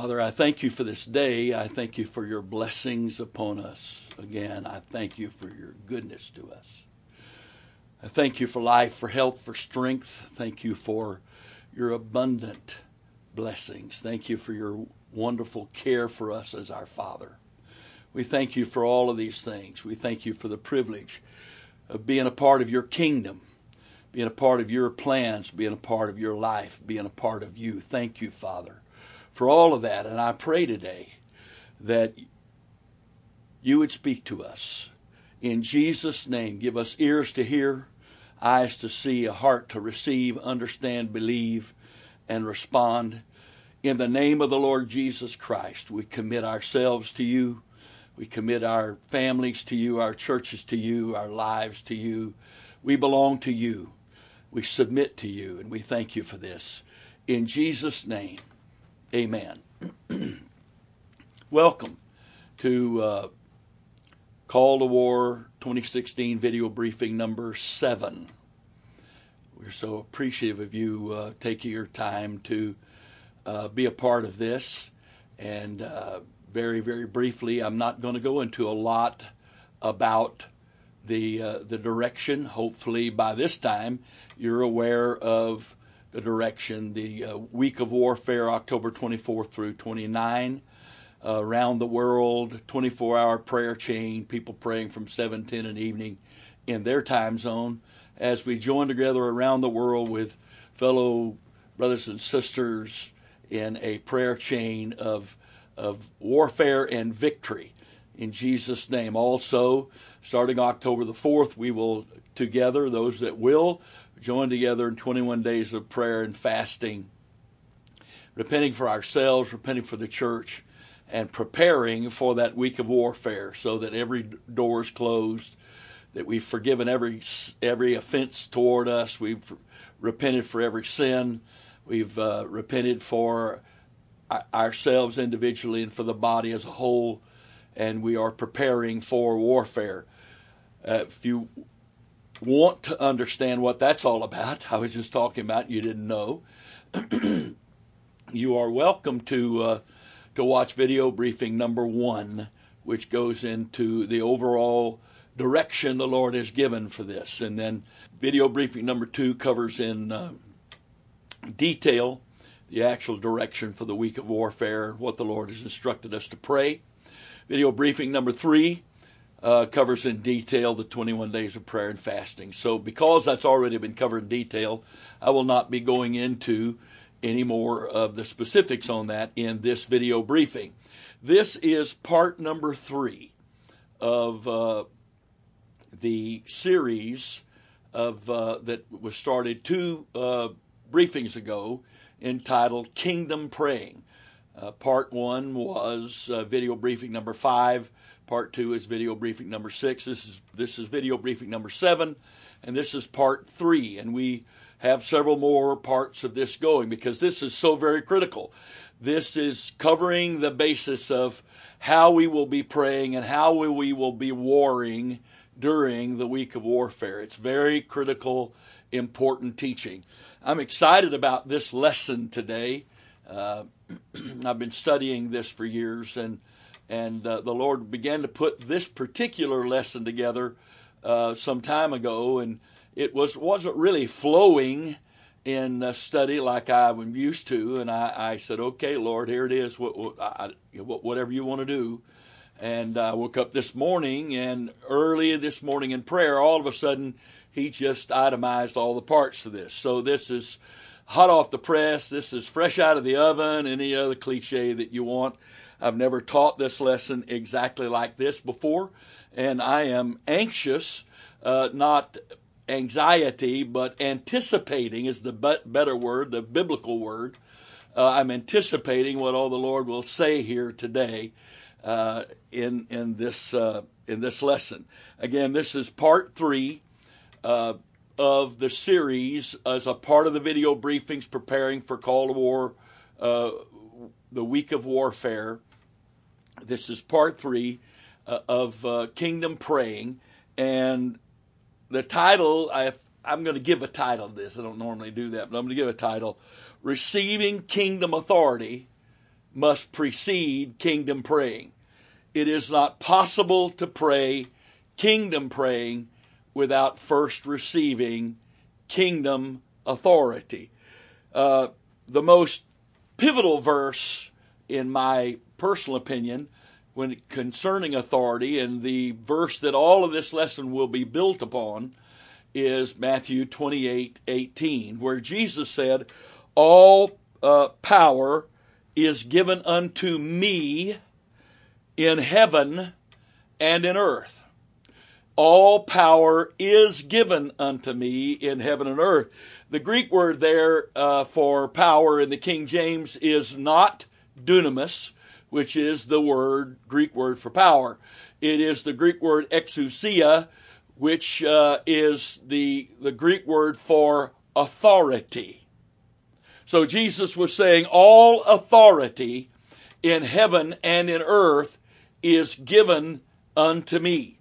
Father, I thank you for this day. I thank you for your blessings upon us. Again, I thank you for your goodness to us. I thank you for life, for health, for strength. Thank you for your abundant blessings. Thank you for your wonderful care for us as our Father. We thank you for all of these things. We thank you for the privilege of being a part of your kingdom, being a part of your plans, being a part of your life, being a part of you. Thank you, Father for all of that. And I pray today that you would speak to us. In Jesus' name, give us ears to hear, eyes to see, a heart to receive, understand, believe, and respond. In the name of the Lord Jesus Christ, we commit ourselves to you. We commit our families to you, our churches to you, our lives to you. We belong to you. We submit to you, and we thank you for this. In Jesus' name, Amen. Welcome to uh, Call to War 2016 video briefing number seven. We're so appreciative of you uh, taking your time to uh, be a part of this. And uh, very, very briefly, I'm not going to go into a lot about the uh, the direction. Hopefully, by this time, you're aware of the direction. The uh, week of warfare, October 24 through 29, uh, around the world, 24 hour prayer chain, people praying from 7 10 in the evening in their time zone as we join together around the world with fellow brothers and sisters in a prayer chain of, of warfare and victory in Jesus' name. Also, starting October the 4th, we will together, those that will, join together in 21 days of prayer and fasting, repenting for ourselves, repenting for the church, and preparing for that week of warfare so that every door is closed, that we've forgiven every, every offense toward us, we've repented for every sin, we've uh, repented for ourselves individually and for the body as a whole, and we are preparing for warfare. Uh, if you want to understand what that's all about, I was just talking about, you didn't know, you are welcome to uh, to watch video briefing number one, which goes into the overall direction the Lord has given for this, and then video briefing number two covers in uh, detail the actual direction for the week of warfare, what the Lord has instructed us to pray. Video briefing number three uh, covers in detail the 21 days of prayer and fasting. So, because that's already been covered in detail, I will not be going into any more of the specifics on that in this video briefing. This is part number three of uh, the series of uh, that was started two uh, briefings ago, entitled "Kingdom Praying." Uh, part one was uh, video briefing number five Part two is video briefing number six. This is this is video briefing number seven, and this is part three. And we have several more parts of this going because this is so very critical. This is covering the basis of how we will be praying and how we will be warring during the week of warfare. It's very critical, important teaching. I'm excited about this lesson today. Uh, I've been studying this for years and and uh, the Lord began to put this particular lesson together uh, some time ago, and it was wasn't really flowing in study like I was used to. And I, I said, "Okay, Lord, here it is. What, what, I, whatever you want to do." And I woke up this morning, and early this morning in prayer, all of a sudden, He just itemized all the parts of this. So this is hot off the press. This is fresh out of the oven. Any other cliche that you want. I've never taught this lesson exactly like this before, and I am anxious, uh, not anxiety, but anticipating is the better word, the biblical word. Uh, I'm anticipating what all the Lord will say here today uh, in in this uh, in this lesson. Again, this is part three uh, of the series as a part of the video briefings preparing for Call to War, uh, the week of warfare. This is part three uh, of uh, Kingdom Praying. And the title, I am going to give a title to this. I don't normally do that, but I'm going to give a title Receiving Kingdom Authority must precede kingdom praying. It is not possible to pray kingdom praying without first receiving kingdom authority. Uh, the most pivotal verse, in my personal opinion, when concerning authority, and the verse that all of this lesson will be built upon, is Matthew 28 18, where Jesus said, All uh, power is given unto me in heaven and in earth. All power is given unto me in heaven and earth. The Greek word there uh, for power in the King James is not dunamis, which is the word Greek word for power. It is the Greek word exousia, which uh, is the the Greek word for authority. So Jesus was saying, all authority in heaven and in earth is given unto me.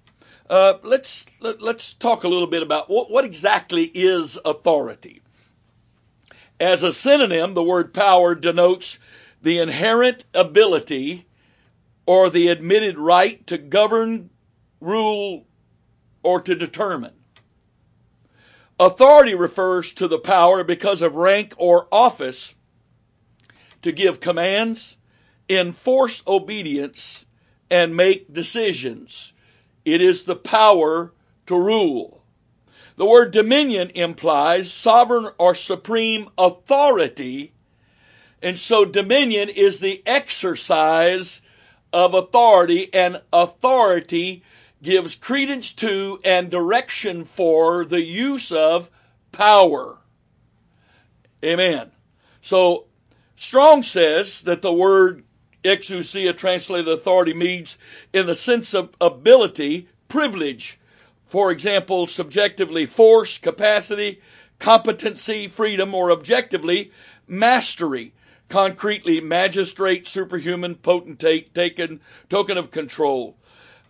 Uh, let's let, us let us talk a little bit about what, what exactly is authority. As a synonym, the word power denotes the inherent ability or the admitted right to govern, rule, or to determine. Authority refers to the power because of rank or office to give commands, enforce obedience, and make decisions. It is the power to rule. The word dominion implies sovereign or supreme authority, and so dominion is the exercise of authority, and authority gives credence to and direction for the use of power. Amen. So, Strong says that the word exousia, translated authority, means in the sense of ability, privilege. For example, subjectively, force, capacity, competency, freedom, or objectively, mastery. Concretely, magistrate, superhuman, potentate, taken, token of control,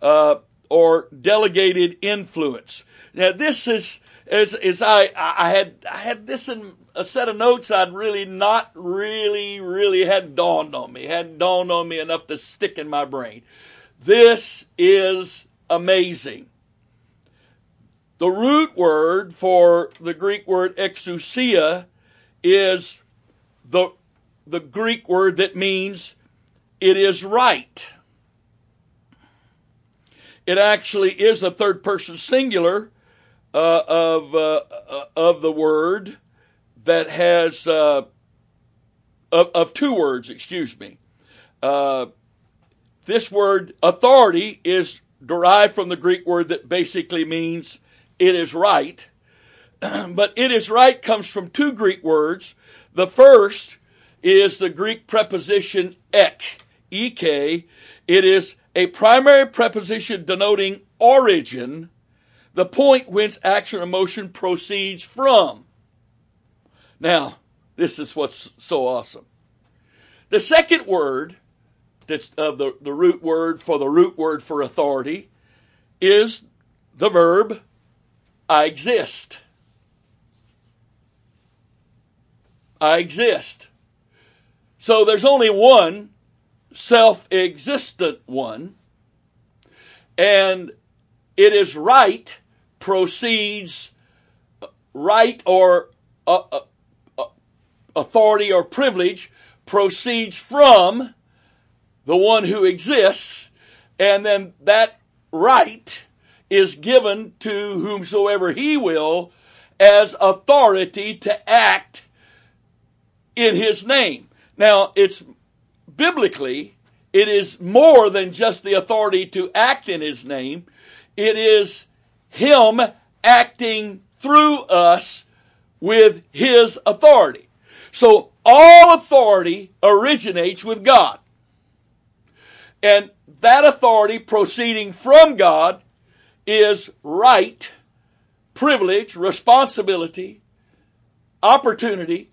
uh, or delegated influence. Now, this is as as I I had I had this in a set of notes I'd really not really, really hadn't dawned on me, hadn't dawned on me enough to stick in my brain. This is amazing. The root word for the Greek word exousia is the, the Greek word that means it is right. It actually is a third person singular uh, of, uh, uh of the word that has uh, of, of, two words. Excuse me. Uh, this word authority is derived from the Greek word that basically means it is right. but it is right comes from two Greek words. The first is the Greek preposition ek, ek. It is a primary preposition denoting origin, the point whence action or motion proceeds from. Now, this is what's so awesome. The second word that's of the, the root word for the root word for authority is the verb I exist. I exist. So there's only one self existent one, and it is right proceeds right or uh, uh, authority or privilege proceeds from the one who exists, and then that right is given to whomsoever he will as authority to act in his name. Now, it's biblically, it is more than just the authority to act in his name. It is him acting through us with his authority. So all authority originates with God. And that authority proceeding from God is right, privilege, responsibility, opportunity,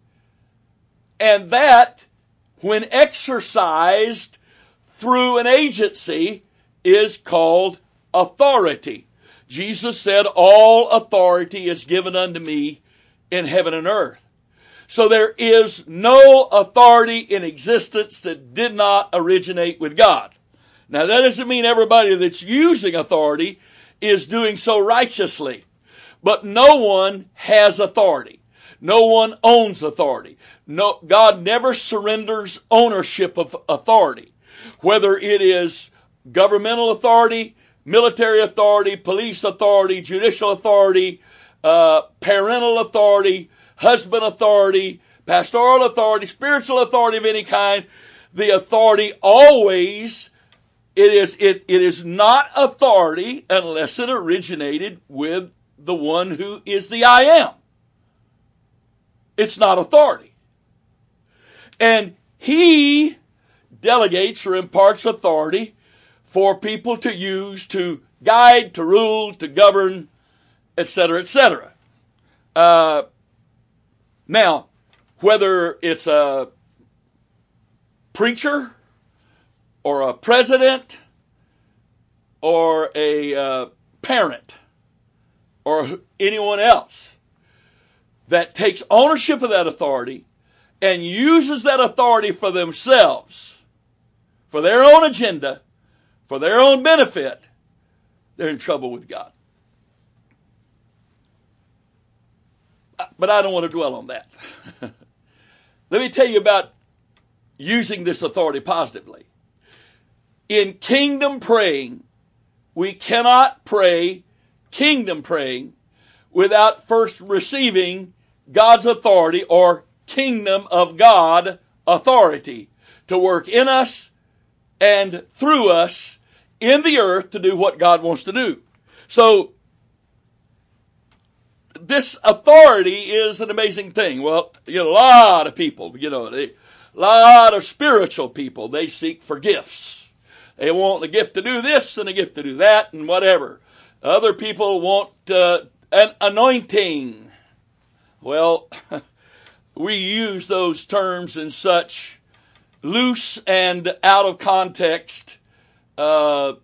and that, when exercised through an agency, is called authority. Jesus said, All authority is given unto me in heaven and earth. So there is no authority in existence that did not originate with God. Now that doesn't mean everybody that's using authority is doing so righteously, but no one has authority. No one owns authority. No, God never surrenders ownership of authority, whether it is governmental authority, military authority, police authority, judicial authority, uh, parental authority, husband authority, pastoral authority, spiritual authority of any kind. The authority always it is it, it is not authority unless it originated with the one who is the I am. It's not authority. And he delegates or imparts authority for people to use to guide, to rule, to govern, etc., etc. Uh, now, whether it's a preacher or a president or a uh, parent or anyone else that takes ownership of that authority and uses that authority for themselves, for their own agenda, for their own benefit, they're in trouble with God. But I don't want to dwell on that. Let me tell you about using this authority positively. In kingdom praying, we cannot pray kingdom praying without first receiving God's authority or kingdom of God authority to work in us and through us in the earth to do what God wants to do. So, this authority is an amazing thing. Well, you know, a lot of people, you know, a lot of spiritual people, they seek for gifts. They want a gift to do this and a gift to do that and whatever. Other people want uh, an anointing. Well, we use those terms in such loose and out of context uh,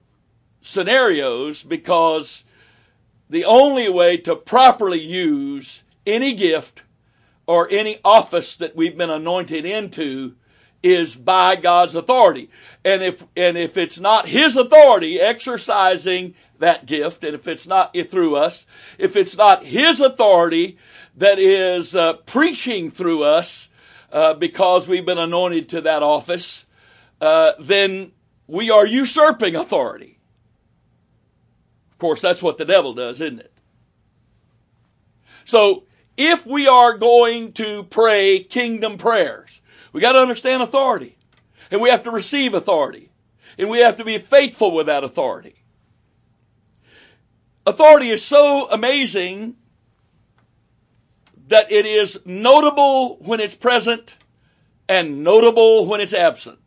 scenarios because the only way to properly use any gift or any office that we've been anointed into is by God's authority. And if, and if it's not His authority exercising that gift, and if it's not through us, if it's not His authority that is uh, preaching through us uh, because we've been anointed to that office, uh, then we are usurping authority. Of course, that's what the devil does, isn't it? So, if we are going to pray kingdom prayers, we got to understand authority. And we have to receive authority. And we have to be faithful with that authority. Authority is so amazing that it is notable when it's present and notable when it's absent.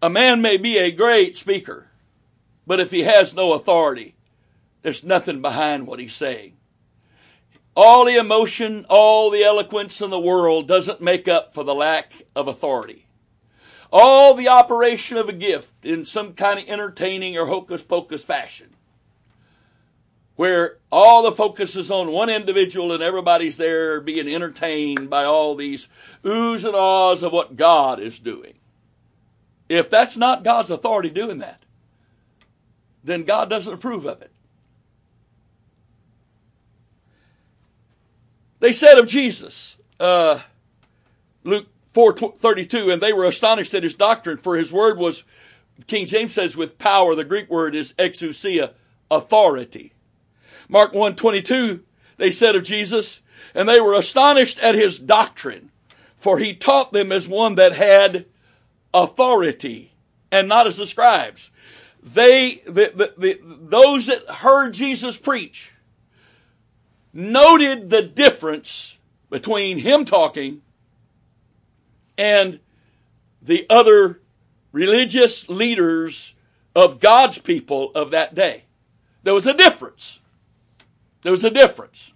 A man may be a great speaker, but if he has no authority, there's nothing behind what he's saying. All the emotion, all the eloquence in the world doesn't make up for the lack of authority. All the operation of a gift in some kind of entertaining or hocus pocus fashion, where all the focus is on one individual and everybody's there being entertained by all these oohs and ahs of what God is doing. If that's not God's authority doing that, then God doesn't approve of it. They said of Jesus, uh, Luke 4:32, and they were astonished at his doctrine, for his word was, King James says, with power. The Greek word is exousia, authority. Mark 1:22, they said of Jesus, and they were astonished at his doctrine, for he taught them as one that had authority, and not as the scribes. They, the, the, the, those that heard Jesus preach, noted the difference between him talking and the other religious leaders of God's people of that day. There was a difference. There was a difference.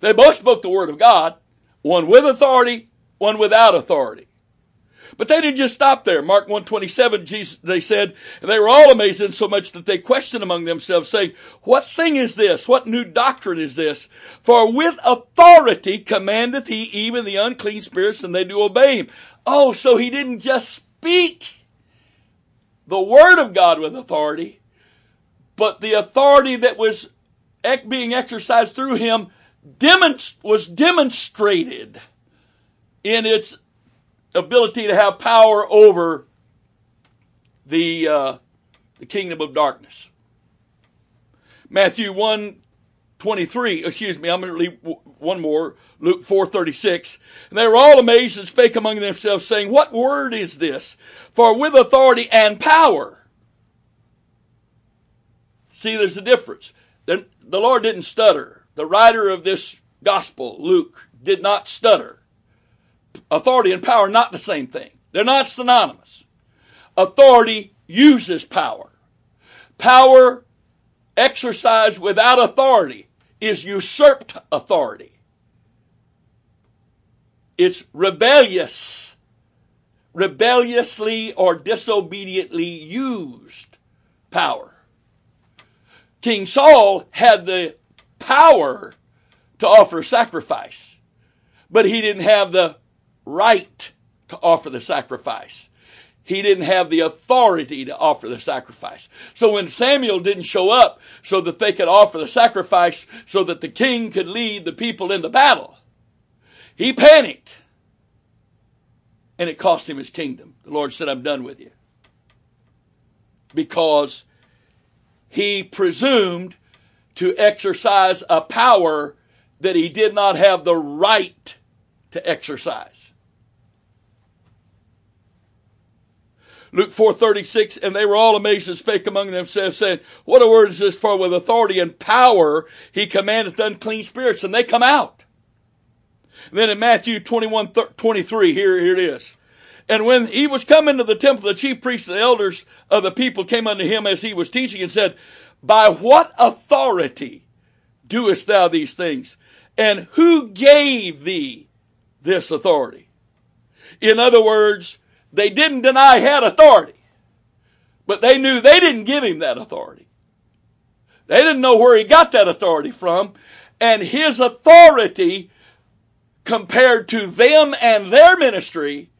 They both spoke the word of God, one with authority, one without authority. But they didn't just stop there. Mark 127, Jesus, they said, they were all amazed in so much that they questioned among themselves saying, what thing is this? What new doctrine is this? For with authority commandeth he even the unclean spirits and they do obey him. Oh, so he didn't just speak the word of God with authority, but the authority that was being exercised through him was demonstrated in its ability to have power over the uh, the kingdom of darkness. Matthew 1 23, excuse me, I'm going to leave one more, Luke 4 36. And they were all amazed and spake among themselves, saying, What word is this? For with authority and power. See, there's a difference. The Lord didn't stutter. The writer of this gospel, Luke, did not stutter. Authority and power are not the same thing. They're not synonymous. Authority uses power. Power exercised without authority is usurped authority. It's rebellious, rebelliously or disobediently used power. King Saul had the power to offer sacrifice, but he didn't have the right to offer the sacrifice. He didn't have the authority to offer the sacrifice. So when Samuel didn't show up so that they could offer the sacrifice so that the king could lead the people in the battle, he panicked. And it cost him his kingdom. The Lord said, I'm done with you. Because he presumed to exercise a power that he did not have the right to exercise. Luke 4:36 and they were all amazed and spake among themselves saying what a word is this! For with authority and power he commandeth unclean spirits and they come out. And then in Matthew 21 23 here here it is and when he was come into the temple the chief priests and the elders of the people came unto him as he was teaching and said by what authority doest thou these things and who gave thee this authority in other words they didn't deny he had authority, but they knew they didn't give him that authority. They didn't know where he got that authority from, and his authority compared to them and their ministry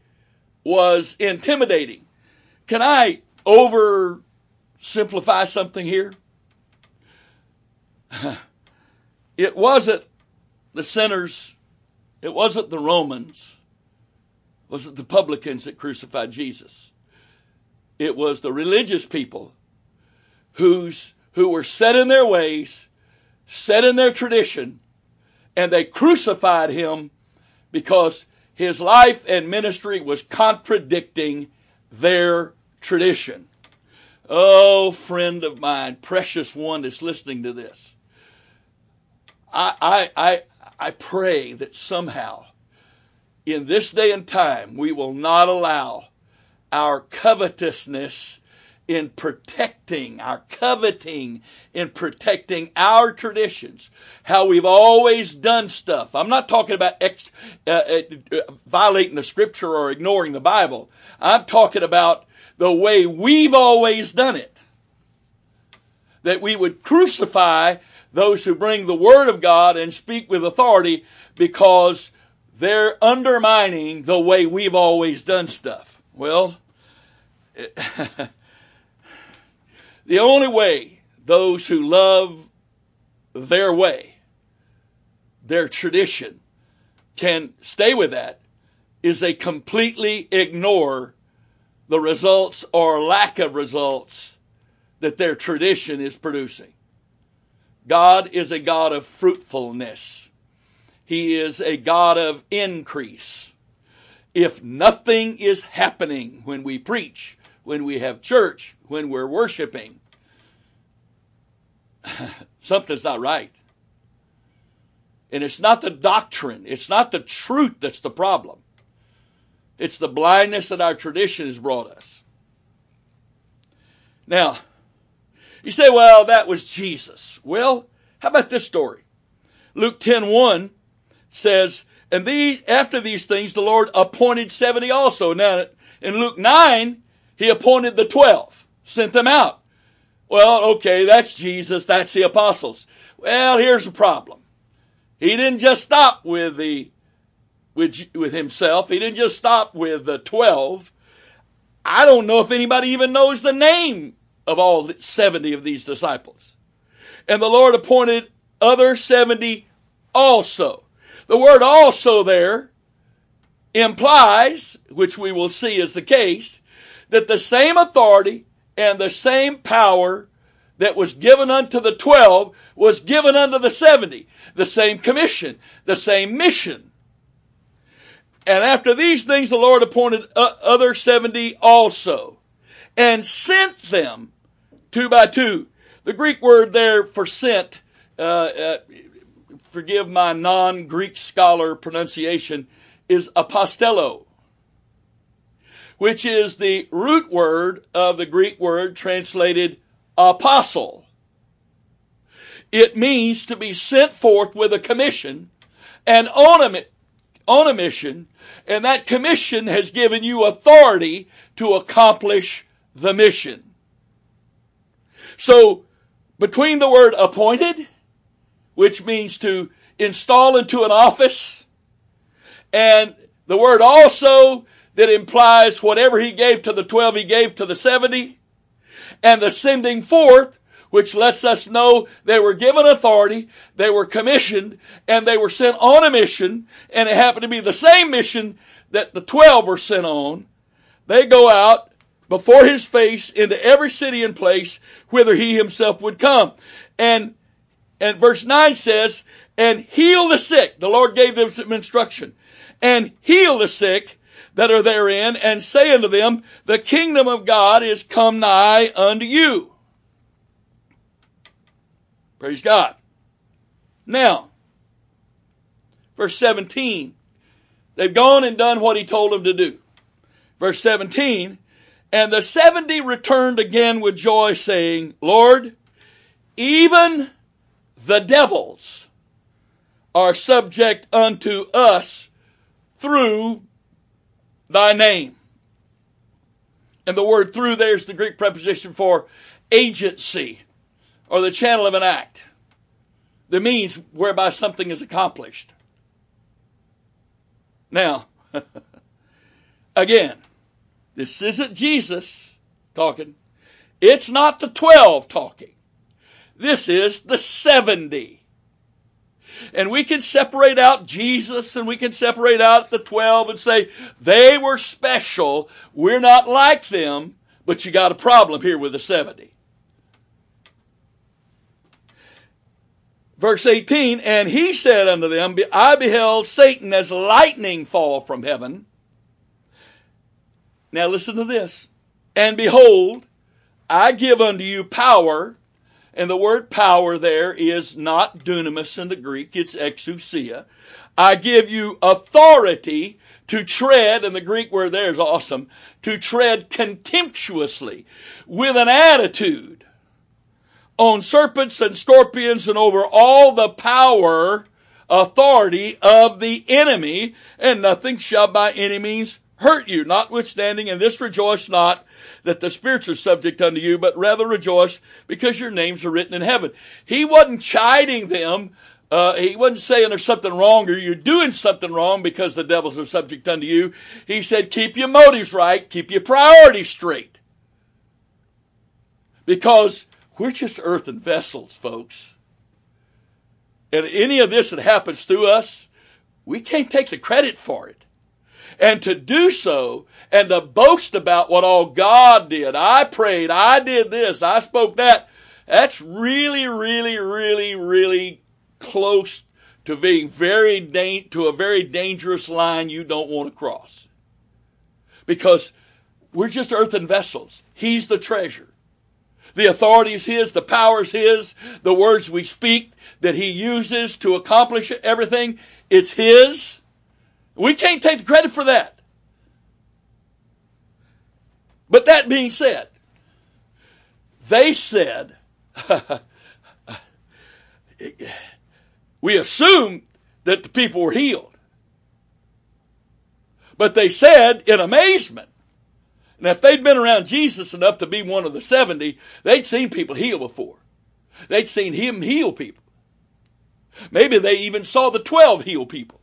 was intimidating. Can I oversimplify something here? It wasn't the sinners, it wasn't the Romans, was it the publicans that crucified Jesus. It was the religious people who's, who were set in their ways, set in their tradition, and they crucified him because his life and ministry was contradicting their tradition. Oh, friend of mine, precious one that's listening to this. I, I, I, I pray that somehow in this day and time, we will not allow our covetousness in protecting, our coveting in protecting our traditions, how we've always done stuff. I'm not talking about ex, uh, uh, violating the scripture or ignoring the Bible. I'm talking about the way we've always done it. That we would crucify those who bring the word of God and speak with authority because they're undermining the way we've always done stuff. Well, the only way those who love their way, their tradition, can stay with that is they completely ignore the results or lack of results that their tradition is producing. God is a God of fruitfulness. He is a God of increase. If nothing is happening when we preach, when we have church, when we're worshiping, something's not right. And it's not the doctrine, it's not the truth that's the problem. It's the blindness that our tradition has brought us. Now, you say, well, that was Jesus. Well, how about this story? Luke 10 1 says, and these, after these things, the Lord appointed 70 also. Now, In Luke 9, he appointed the 12, sent them out. Well, okay, that's Jesus, that's the apostles. Well, here's the problem. He didn't just stop with the with with himself. He didn't just stop with the 12. I don't know if anybody even knows the name of all 70 of these disciples. And the Lord appointed other 70 also. The word also there implies, which we will see is the case, that the same authority and the same power that was given unto the 12 was given unto the 70. The same commission, the same mission. And after these things, the Lord appointed other 70 also and sent them two by two. The Greek word there for sent, uh, uh, forgive my non-Greek scholar pronunciation, is apostello, which is the root word of the Greek word translated apostle. It means to be sent forth with a commission and on a, on a mission, and that commission has given you authority to accomplish the mission. So, between the word appointed, which means to install into an office, and the word also that implies whatever he gave to the 12, he gave to the 70, and the sending forth, which lets us know they were given authority, they were commissioned, and they were sent on a mission, and it happened to be the same mission that the 12 were sent on. They go out before his face into every city and place whither he himself would come. And, and verse 9 says, and heal the sick. The Lord gave them some instruction. And heal the sick that are therein, and say unto them, the kingdom of God is come nigh unto you. Praise God. Now, verse 17, they've gone and done what he told them to do. Verse 17, and the 70 returned again with joy saying, Lord, even the devils are subject unto us through thy name. And the word through there's the Greek preposition for agency or the channel of an act. The means whereby something is accomplished. Now, again, this isn't Jesus talking. It's not the 12 talking. This is the 70. And we can separate out Jesus and we can separate out the 12 and say they were special. We're not like them, but you got a problem here with the 70. Verse 18, and he said unto them, I beheld Satan as lightning fall from heaven. Now listen to this. And behold, I give unto you power and the word power there is not dunamis in the Greek, it's exousia. I give you authority to tread, and the Greek word there is awesome, to tread contemptuously with an attitude on serpents and scorpions and over all the power, authority of the enemy, and nothing shall by any means hurt you. Notwithstanding, and this rejoice not that the spirits are subject unto you, but rather rejoice because your names are written in heaven. He wasn't chiding them. Uh, he wasn't saying there's something wrong or you're doing something wrong because the devils are subject unto you. He said, keep your motives right, keep your priorities straight. Because we're just earthen vessels, folks. And any of this that happens to us, we can't take the credit for it and to do so and to boast about what all God did. I prayed, I did this, I spoke that. That's really, really, really, really close to being very da- to a very dangerous line you don't want to cross. Because we're just earthen vessels. He's the treasure. The authority is His, the power is His, the words we speak that He uses to accomplish everything, it's His. We can't take the credit for that. But that being said, they said, we assumed that the people were healed. But they said in amazement, Now, if they'd been around Jesus enough to be one of the 70, they'd seen people heal before. They'd seen him heal people. Maybe they even saw the 12 heal people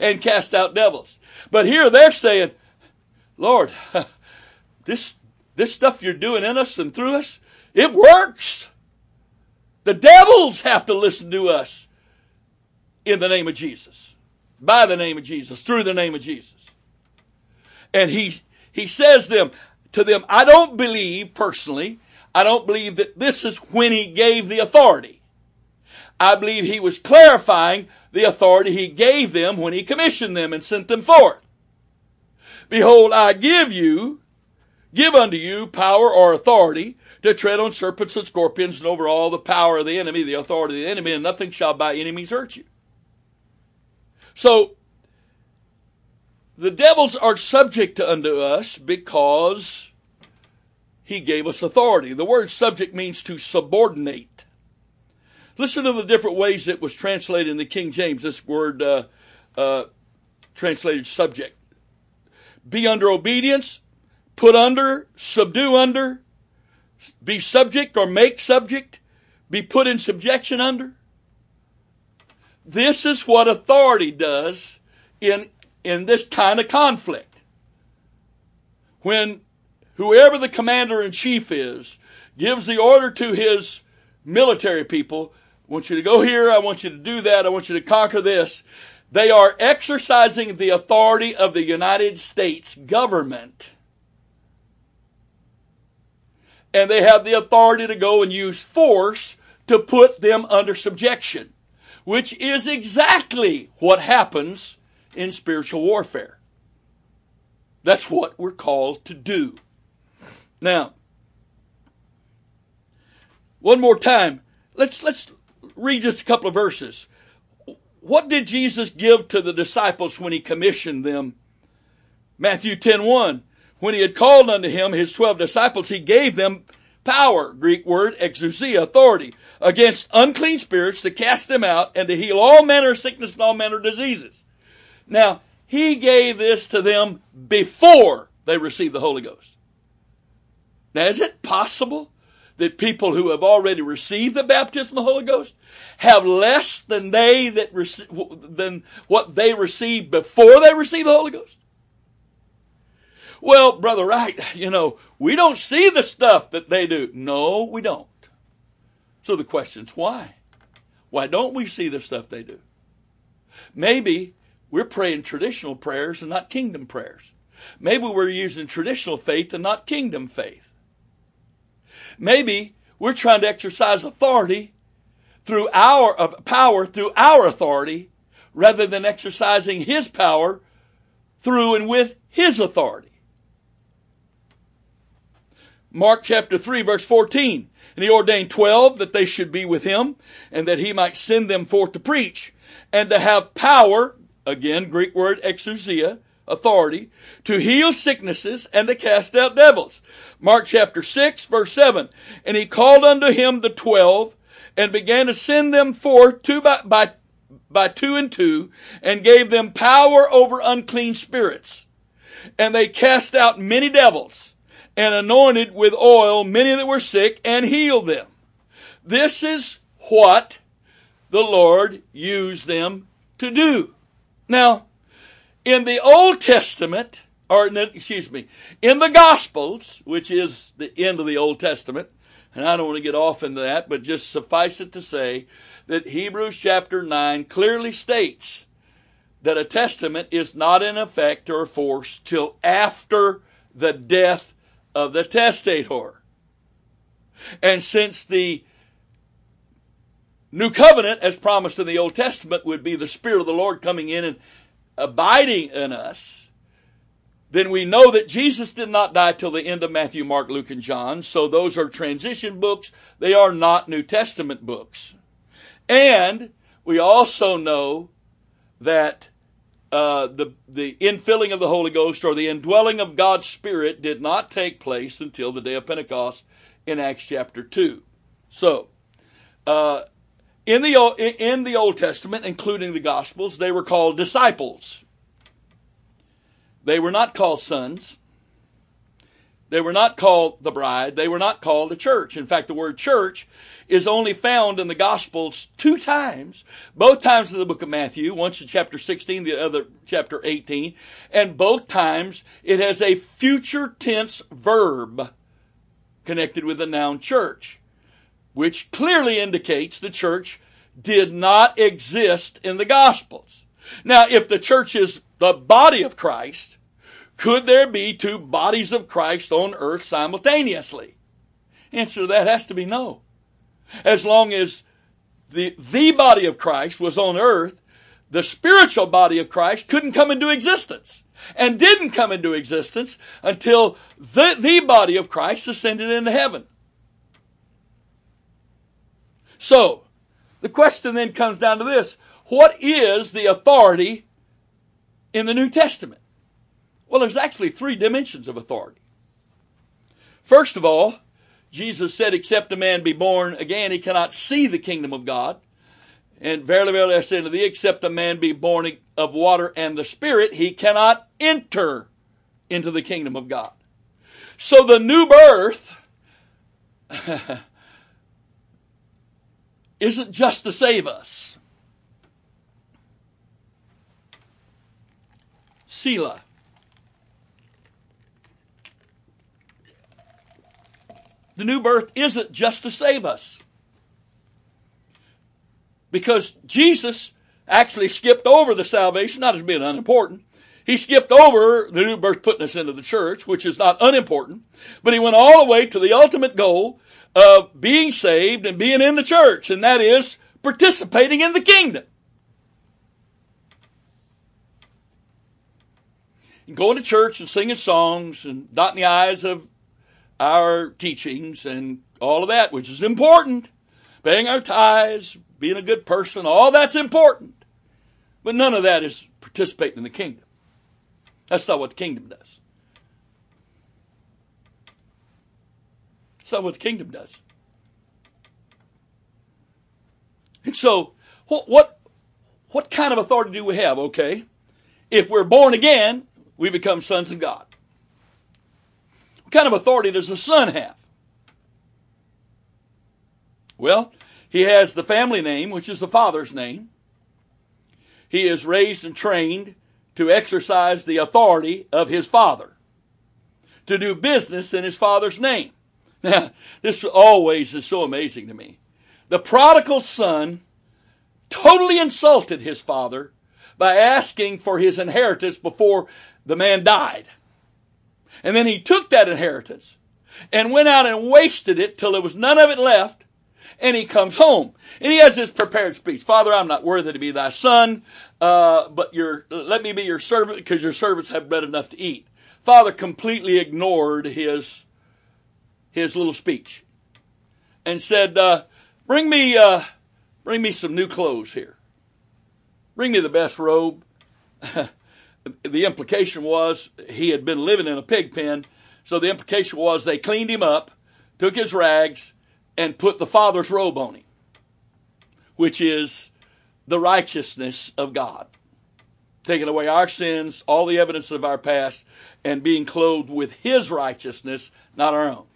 and cast out devils. But here they're saying, Lord, this, this stuff you're doing in us and through us, it works. The devils have to listen to us in the name of Jesus, by the name of Jesus, through the name of Jesus. And he, he says them, to them, I don't believe personally, I don't believe that this is when he gave the authority. I believe he was clarifying the authority he gave them when he commissioned them and sent them forth. Behold, I give you, give unto you power or authority to tread on serpents and scorpions and over all the power of the enemy, the authority of the enemy, and nothing shall by any means hurt you. So, the devils are subject unto us because he gave us authority. The word subject means to subordinate. Listen to the different ways it was translated in the King James, this word uh, uh, translated subject. Be under obedience, put under, subdue under, be subject or make subject, be put in subjection under. This is what authority does in, in this kind of conflict. When whoever the commander in chief is gives the order to his military people, want you to go here, I want you to do that, I want you to conquer this. They are exercising the authority of the United States government and they have the authority to go and use force to put them under subjection, which is exactly what happens in spiritual warfare. That's what we're called to do. Now, one more time, let's let's read just a couple of verses. What did Jesus give to the disciples when he commissioned them? Matthew 10 1. When he had called unto him his twelve disciples, he gave them power, Greek word, exousia, authority, against unclean spirits to cast them out and to heal all manner of sickness and all manner of diseases. Now, he gave this to them before they received the Holy Ghost. Now, is it possible that people who have already received the baptism of the Holy Ghost have less than they that rece- than what they received before they received the Holy Ghost? Well, Brother Wright, you know, we don't see the stuff that they do. No, we don't. So the question's why? Why don't we see the stuff they do? Maybe we're praying traditional prayers and not kingdom prayers. Maybe we're using traditional faith and not kingdom faith. Maybe we're trying to exercise authority through our uh, power through our authority rather than exercising his power through and with his authority. Mark chapter 3 verse 14. And he ordained 12 that they should be with him and that he might send them forth to preach and to have power, again, Greek word exousia, authority, to heal sicknesses and to cast out devils. Mark chapter 6 verse 7. And he called unto him the 12 and began to send them forth two by, by, by two and two and gave them power over unclean spirits. And they cast out many devils and anointed with oil many that were sick and healed them. This is what the Lord used them to do. Now, in the Old Testament, or excuse me, in the Gospels, which is the end of the Old Testament, and I don't want to get off into that, but just suffice it to say that Hebrews chapter 9 clearly states that a testament is not in effect or force till after the death of the testator. And since the new covenant, as promised in the Old Testament, would be the Spirit of the Lord coming in and abiding in us, then we know that Jesus did not die till the end of Matthew, Mark, Luke, and John. So those are transition books. They are not New Testament books. And we also know that uh, the the infilling of the Holy Ghost or the indwelling of God's Spirit did not take place until the day of Pentecost in Acts chapter two. So, uh, in the in the Old Testament, including the Gospels, they were called disciples. They were not called sons. They were not called the bride. They were not called the church. In fact, the word church is only found in the Gospels two times, both times in the book of Matthew, once in chapter 16, the other chapter 18, and both times it has a future tense verb connected with the noun church, which clearly indicates the church did not exist in the Gospels. Now, if the church is the body of Christ, could there be two bodies of Christ on earth simultaneously? Answer to that has to be no. As long as the, the body of Christ was on earth, the spiritual body of Christ couldn't come into existence and didn't come into existence until the, the body of Christ ascended into heaven. So, the question then comes down to this. What is the authority in the New Testament? Well, there's actually three dimensions of authority. First of all, Jesus said, except a man be born again, he cannot see the kingdom of God. And verily, verily, I say unto thee, except a man be born of water and the Spirit, he cannot enter into the kingdom of God. So the new birth isn't just to save us. Selah. The new birth isn't just to save us. Because Jesus actually skipped over the salvation, not as being unimportant. He skipped over the new birth putting us into the church, which is not unimportant, but he went all the way to the ultimate goal of being saved and being in the church, and that is participating in the kingdom. going to church and singing songs and dotting the I's of our teachings and all of that, which is important. Paying our tithes, being a good person, all that's important. But none of that is participating in the kingdom. That's not what the kingdom does. Not what the kingdom does. And so, what, what, what kind of authority do we have? Okay. If we're born again, we become sons of God. What kind of authority does the son have? Well, he has the family name, which is the father's name. He is raised and trained to exercise the authority of his father, to do business in his father's name. Now, this always is so amazing to me. The prodigal son totally insulted his father by asking for his inheritance before the man died. And then he took that inheritance and went out and wasted it till there was none of it left. And he comes home and he has this prepared speech. Father, I'm not worthy to be thy son, uh, but your, let me be your servant because your servants have bread enough to eat. Father completely ignored his, his little speech and said, uh, bring me, uh, bring me some new clothes here. Bring me the best robe. the implication was he had been living in a pig pen. So the implication was they cleaned him up, took his rags, and put the Father's robe on him, which is the righteousness of God. Taking away our sins, all the evidence of our past, and being clothed with His righteousness, not our own.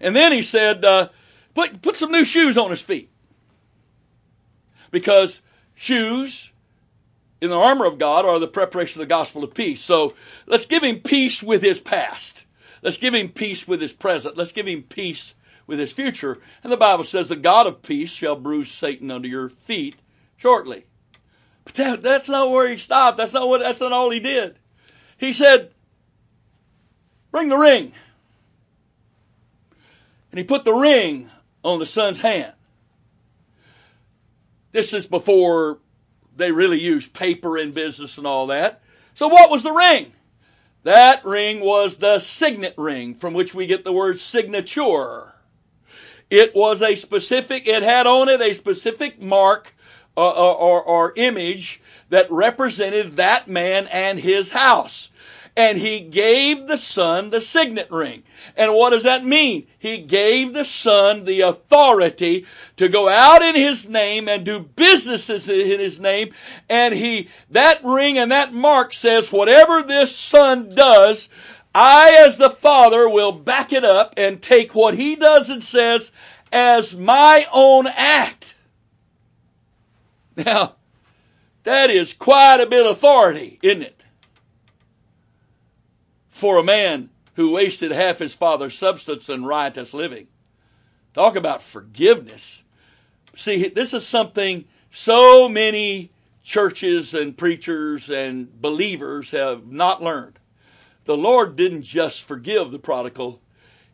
And then he said, uh, put, put some new shoes on his feet. Because shoes in the armor of God are the preparation of the gospel of peace. So let's give him peace with his past. Let's give him peace with his present. Let's give him peace with his future. And the Bible says the God of peace shall bruise Satan under your feet shortly. But that, that's not where he stopped. That's not what, that's not all he did. He said, bring the ring. And he put the ring on the son's hand. This is before they really used paper in business and all that. So what was the ring? That ring was the signet ring from which we get the word signature. It was a specific, it had on it a specific mark or, uh, uh, or, or image that represented that man and his house and he gave the son the signet ring. And what does that mean? He gave the son the authority to go out in his name and do businesses in his name. And he, that ring and that mark says whatever this son does, I, as the Father, will back it up and take what He does and says as my own act. Now, that is quite a bit of authority, isn't it? For a man who wasted half his father's substance in riotous living. Talk about forgiveness. See, this is something so many churches and preachers and believers have not learned. The Lord didn't just forgive the prodigal,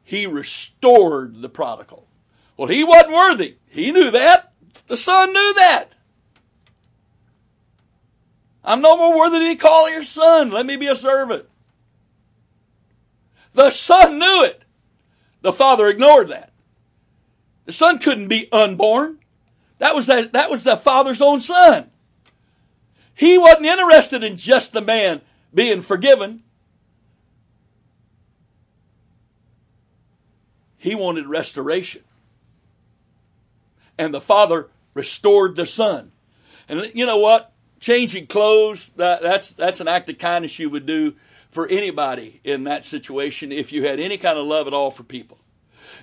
He restored the prodigal. Well, he wasn't worthy. He knew that. The son knew that. I'm no more worthy to be called your son. Let me be a servant. The son knew it. The father ignored that. The son couldn't be unborn. That was that, that was the father's own son. He wasn't interested in just the man being forgiven. He wanted restoration. And the father restored the son. And you know what? Changing clothes, that, that's, that's an act of kindness you would do for anybody in that situation if you had any kind of love at all for people.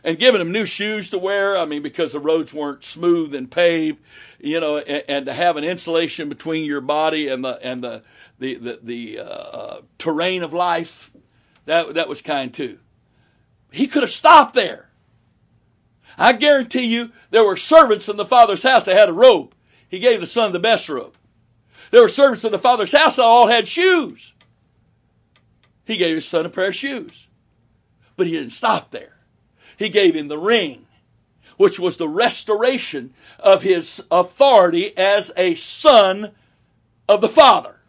And giving them new shoes to wear, I mean, because the roads weren't smooth and paved, you know, and, and to have an insulation between your body and the and the the the, the uh, terrain of life, that that was kind too. He could have stopped there. I guarantee you, there were servants in the father's house that had a robe. He gave the son the best robe. There were servants in the father's house that all had shoes. He gave his son a pair of shoes. But he didn't stop there. He gave him the ring, which was the restoration of his authority as a son of the Father.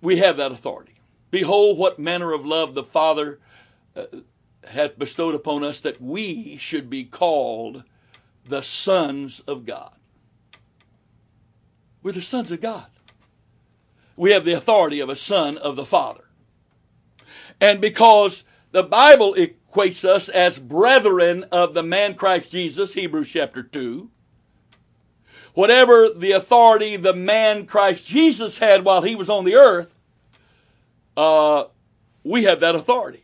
We have that authority. Behold, what manner of love the Father uh, hath bestowed upon us that we should be called the sons of God. We're the sons of God we have the authority of a son of the Father. And because the Bible equates us as brethren of the man Christ Jesus, Hebrews chapter 2, whatever the authority the man Christ Jesus had while he was on the earth, uh, we have that authority.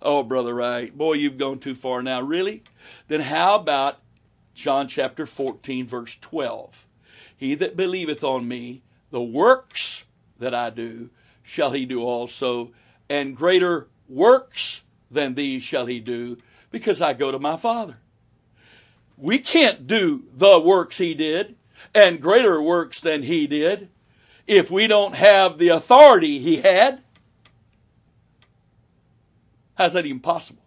Oh, Brother Wright, boy, you've gone too far now. Really? Then how about John chapter 14, verse 12? He that believeth on me, the works that I do shall he do also, and greater works than these shall he do, because I go to my Father. We can't do the works he did and greater works than he did if we don't have the authority he had. How's that even possible?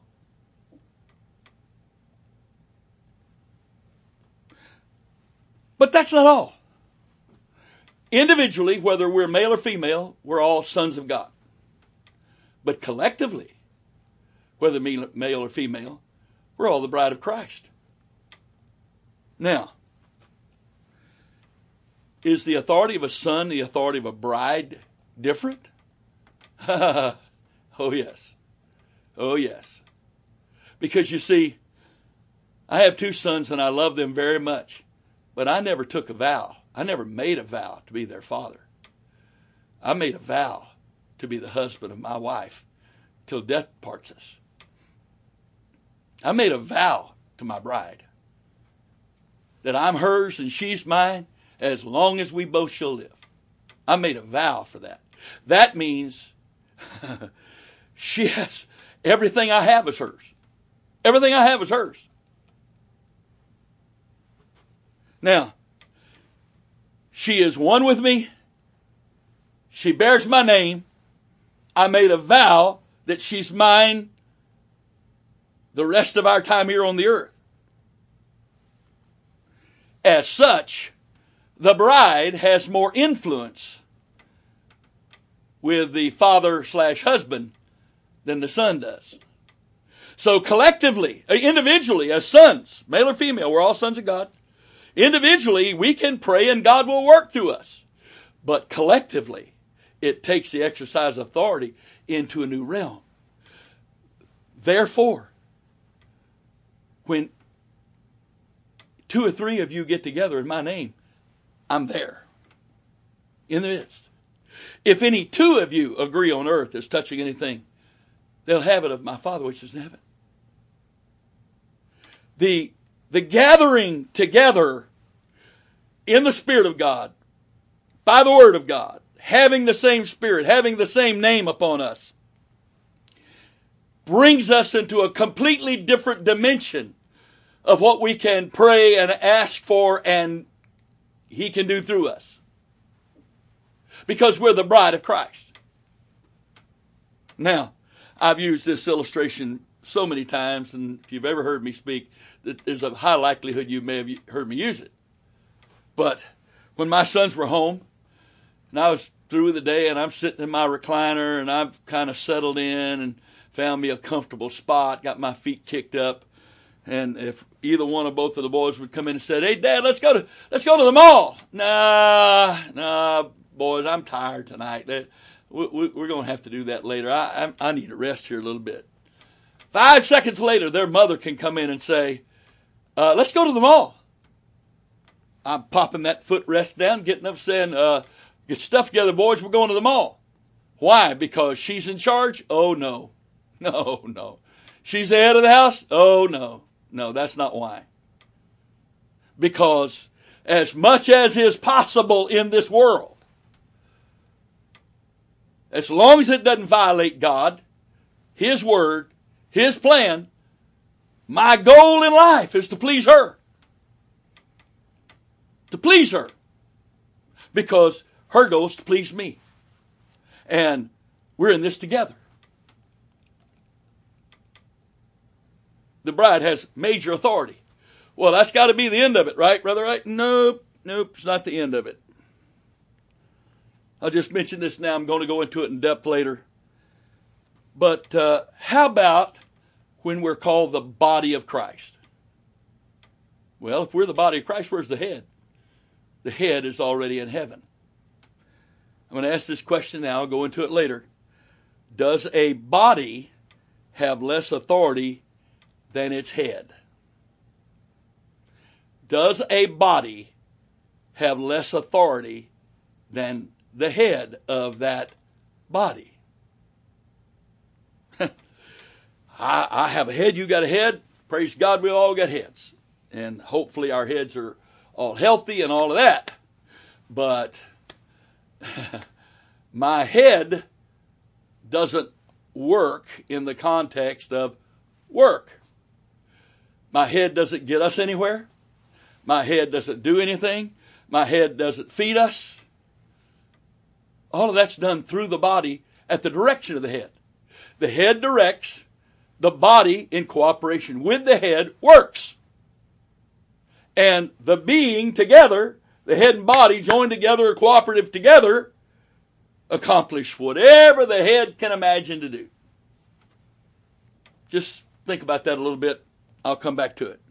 But that's not all. Individually, whether we're male or female, we're all sons of God. But collectively, whether male or female, we're all the bride of Christ. Now, is the authority of a son the authority of a bride different? oh, yes. Oh, yes. Because you see, I have two sons and I love them very much, but I never took a vow I never made a vow to be their father. I made a vow to be the husband of my wife till death parts us. I made a vow to my bride that I'm hers and she's mine as long as we both shall live. I made a vow for that. That means she has everything I have is hers. Everything I have is hers. Now, she is one with me. She bears my name. I made a vow that she's mine the rest of our time here on the earth. As such, the bride has more influence with the father slash husband than the son does. So collectively, uh, individually, as sons, male or female, we're all sons of God. Individually, we can pray and God will work through us. But collectively, it takes the exercise of authority into a new realm. Therefore, when two or three of you get together in my name, I'm there in the midst. If any two of you agree on earth as touching anything, they'll have it of my Father which is in heaven. The, the gathering together in the Spirit of God, by the Word of God, having the same Spirit, having the same name upon us, brings us into a completely different dimension of what we can pray and ask for and He can do through us. Because we're the bride of Christ. Now, I've used this illustration so many times, and if you've ever heard me speak, there's a high likelihood you may have heard me use it. But when my sons were home, and I was through the day, and I'm sitting in my recliner, and I've kind of settled in and found me a comfortable spot, got my feet kicked up, and if either one or both of the boys would come in and said, "Hey, Dad, let's go to let's go to the mall," nah, nah, boys, I'm tired tonight. That We're going to have to do that later. I, I need to rest here a little bit. Five seconds later, their mother can come in and say, uh, "Let's go to the mall." I'm popping that footrest down, getting up, saying, uh, "Get stuff together, boys. We're going to the mall." Why? Because she's in charge? Oh no, no, no. She's the head of the house? Oh no, no. That's not why. Because as much as is possible in this world, as long as it doesn't violate God, His Word, His plan, my goal in life is to please her to please her because her goal is to please me. And we're in this together. The bride has major authority. Well, that's got to be the end of it, right, brother? Right? Nope, nope, it's not the end of it. I'll just mention this now. I'm going to go into it in depth later. But uh, how about when we're called the body of Christ? Well, if we're the body of Christ, where's the head? the head is already in heaven. I'm going to ask this question now, I'll go into it later. Does a body have less authority than its head? Does a body have less authority than the head of that body? I, I have a head, you got a head. Praise God, we all got heads. And hopefully our heads are all healthy and all of that. But my head doesn't work in the context of work. My head doesn't get us anywhere. My head doesn't do anything. My head doesn't feed us. All of that's done through the body at the direction of the head. The head directs, the body, in cooperation with the head, works and the being together, the head and body joined together, cooperative together, accomplish whatever the head can imagine to do. Just think about that a little bit. I'll come back to it.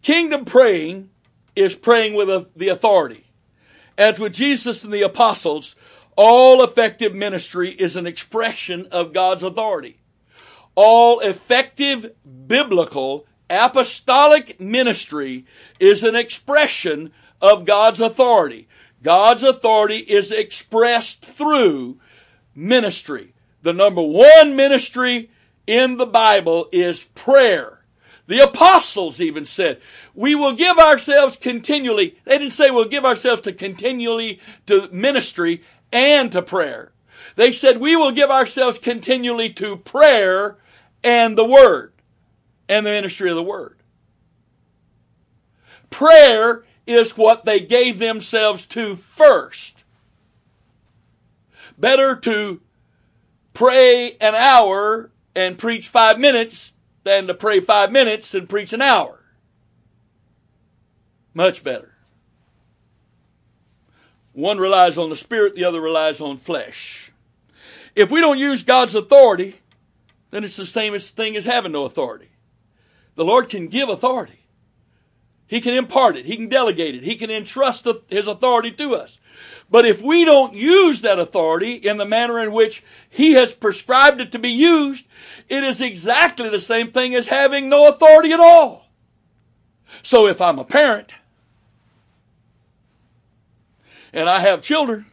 Kingdom praying is praying with the authority. As with Jesus and the apostles, all effective ministry is an expression of God's authority. All effective biblical apostolic ministry is an expression of God's authority. God's authority is expressed through ministry. The number one ministry in the Bible is prayer. The apostles even said, we will give ourselves continually. They didn't say we'll give ourselves to continually to ministry and to prayer. They said we will give ourselves continually to prayer and the word and the ministry of the word. Prayer is what they gave themselves to first. Better to pray an hour and preach five minutes than to pray five minutes and preach an hour. Much better. One relies on the spirit, the other relies on flesh. If we don't use God's authority, then it's the same thing as having no authority. The Lord can give authority. He can impart it. He can delegate it. He can entrust His authority to us. But if we don't use that authority in the manner in which He has prescribed it to be used, it is exactly the same thing as having no authority at all. So if I'm a parent and I have children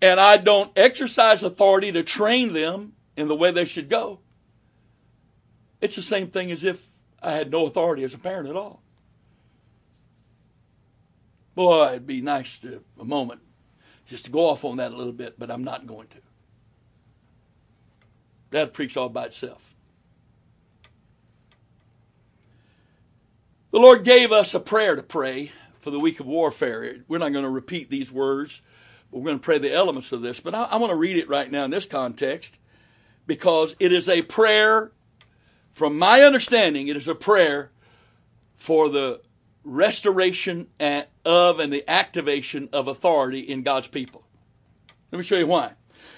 and I don't exercise authority to train them in the way they should go, it's the same thing as if I had no authority as a parent at all. Boy, it'd be nice to a moment just to go off on that a little bit, but I'm not going to. That'd preach all by itself. The Lord gave us a prayer to pray for the week of warfare. We're not going to repeat these words, we're going to pray the elements of this. But I, I want to read it right now in this context because it is a prayer, from my understanding, it is a prayer for the restoration of and the activation of authority in God's people. Let me show you why.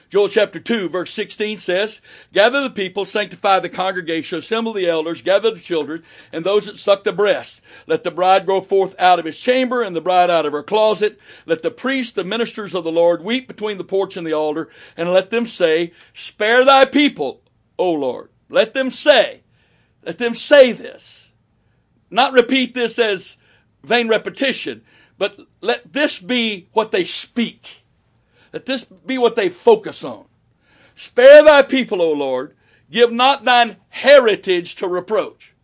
Joel chapter 2 verse 16 says, Gather the people, sanctify the congregation, assemble the elders, gather the children, and those that suck the breast. Let the bride go forth out of his chamber, and the bride out of her closet. Let the priests, the ministers of the Lord, weep between the porch and the altar, and let them say, Spare thy people, O Lord. Let them say, let them say this. Not repeat this as vain repetition, but let this be what they speak. Let this be what they focus on. Spare thy people, O Lord. Give not thine heritage to reproach.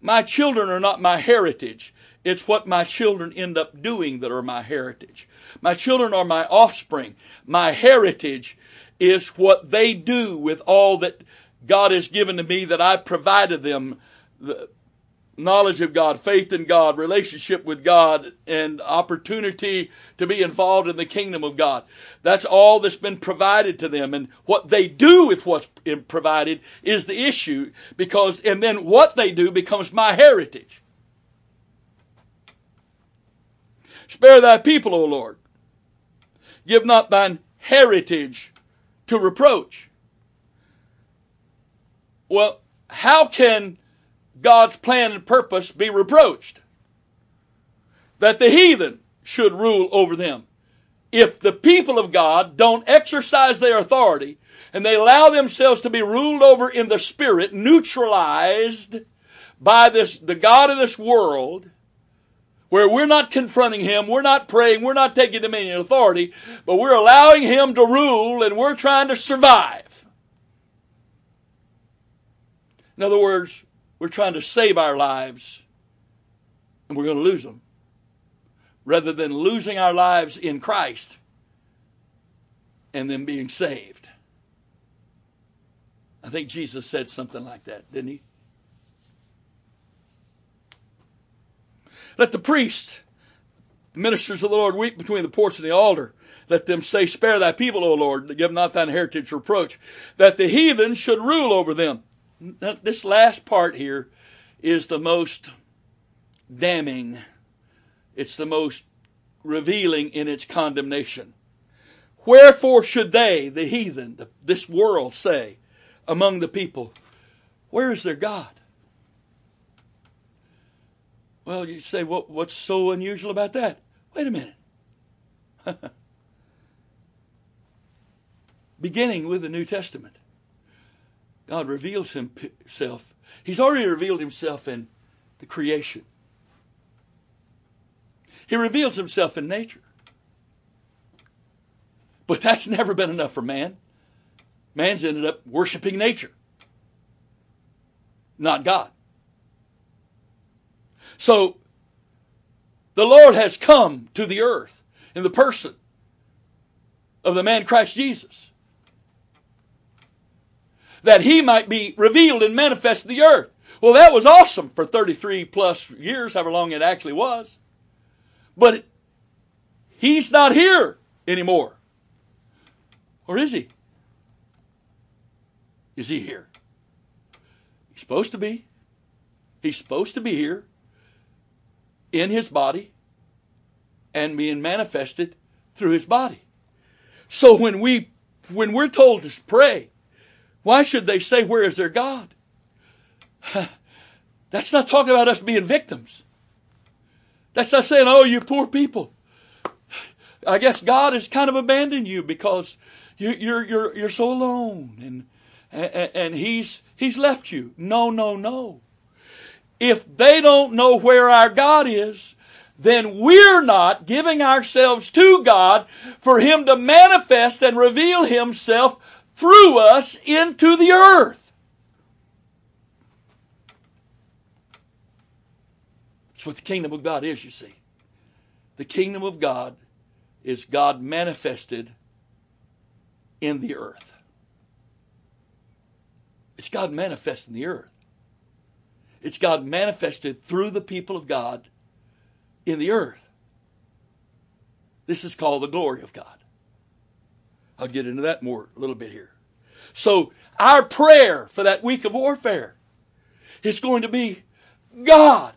My children are not my heritage. It's what my children end up doing that are my heritage. My children are my offspring. My heritage is what they do with all that God has given to me that I provided them knowledge of God, faith in God, relationship with God, and opportunity to be involved in the kingdom of God. That's all that's been provided to them. And what they do with what's provided is the issue because, and then what they do becomes my heritage. Spare thy people, O Lord. Give not thine heritage to reproach. Well, how can God's plan and purpose be reproached. That the heathen should rule over them. If the people of God don't exercise their authority and they allow themselves to be ruled over in the spirit, neutralized by this, the God of this world, where we're not confronting him, we're not praying, we're not taking dominion authority, but we're allowing him to rule and we're trying to survive. In other words, we're trying to save our lives and we're going to lose them. Rather than losing our lives in Christ and then being saved. I think Jesus said something like that, didn't he? Let the priest, the ministers of the Lord, weep between the porch and the altar. Let them say, Spare thy people, O Lord, give not thine heritage reproach, that the heathen should rule over them this last part here is the most damning. It's the most revealing in its condemnation. Wherefore should they, the heathen, the, this world, say among the people, Where is their God? Well, you say, what, What's so unusual about that? Wait a minute. Beginning with the New Testament. God reveals himself. He's already revealed himself in the creation. He reveals himself in nature. But that's never been enough for man. Man's ended up worshiping nature, not God. So, the Lord has come to the earth in the person of the man Christ Jesus that he might be revealed and manifest the earth. Well, that was awesome for 33 plus years, however long it actually was. But he's not here anymore. Or is he? Is he here? He's supposed to be. He's supposed to be here in his body and being manifested through his body. So when we when we're told to pray, why should they say, Where is their God? That's not talking about us being victims. That's not saying, Oh, you poor people. I guess God has kind of abandoned you because you, are you're, you're, you're so alone and, and, and he's, he's left you. No, no, no. If they don't know where our God is, then we're not giving ourselves to God for Him to manifest and reveal Himself through us into the earth. That's what the kingdom of God is, you see. The kingdom of God is God manifested in the earth. It's God manifest in the earth. It's God manifested through the people of God in the earth. This is called the glory of God. I'll get into that more a little bit here. So, our prayer for that week of warfare is going to be God,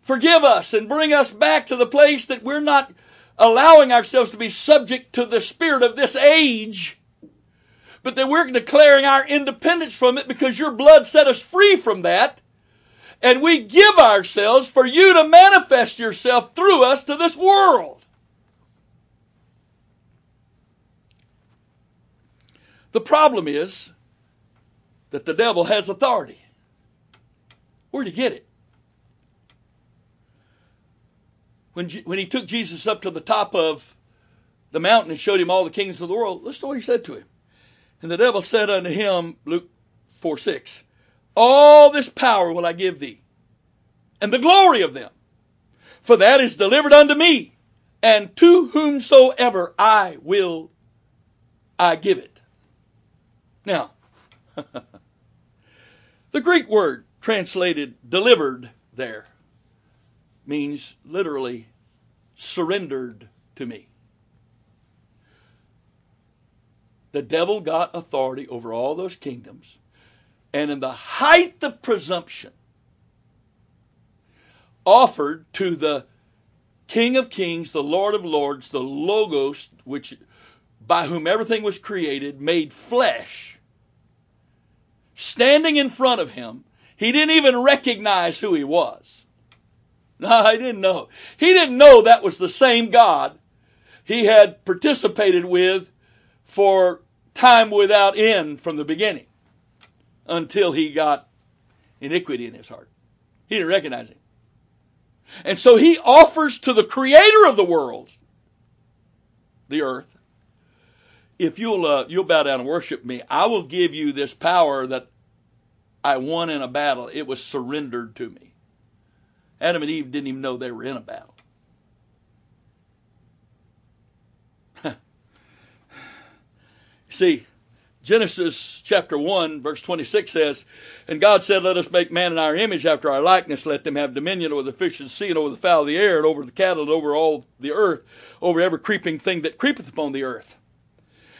forgive us and bring us back to the place that we're not allowing ourselves to be subject to the spirit of this age, but that we're declaring our independence from it because your blood set us free from that and we give ourselves for you to manifest yourself through us to this world. The problem is that the devil has authority. Where'd he get it? When, when he took Jesus up to the top of the mountain and showed him all the kings of the world, listen to what he said to him. And the devil said unto him, Luke 4 6, all this power will I give thee, and the glory of them. For that is delivered unto me, and to whomsoever I will, I give it. Now, the Greek word translated delivered there means literally surrendered to me. The devil got authority over all those kingdoms and in the height of presumption, offered to the King of Kings, the Lord of Lords, the Logos, which by whom everything was created, made flesh, standing in front of him. He didn't even recognize who he was. No, he didn't know. He didn't know that was the same God he had participated with for time without end from the beginning until he got iniquity in his heart. He didn't recognize him. And so he offers to the creator of the world, the earth, if you'll, uh, you'll bow down and worship me, I will give you this power that I won in a battle. It was surrendered to me. Adam and Eve didn't even know they were in a battle. See, Genesis chapter 1, verse 26 says, And God said, Let us make man in our image after our likeness. Let them have dominion over the fish of the sea, and over the fowl of the air, and over the cattle, and over all the earth, over every creeping thing that creepeth upon the earth.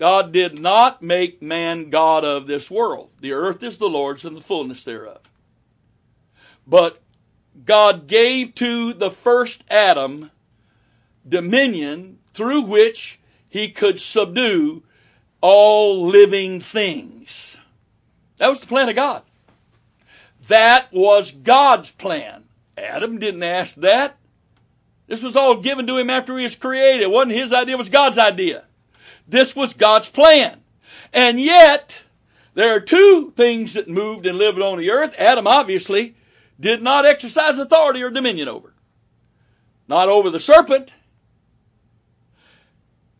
God did not make man God of this world. The earth is the Lord's and the fullness thereof. But God gave to the first Adam dominion through which he could subdue all living things. That was the plan of God. That was God's plan. Adam didn't ask that. This was all given to him after he was created. It wasn't his idea, it was God's idea. This was God's plan. And yet, there are two things that moved and lived on the earth. Adam obviously did not exercise authority or dominion over. Not over the serpent.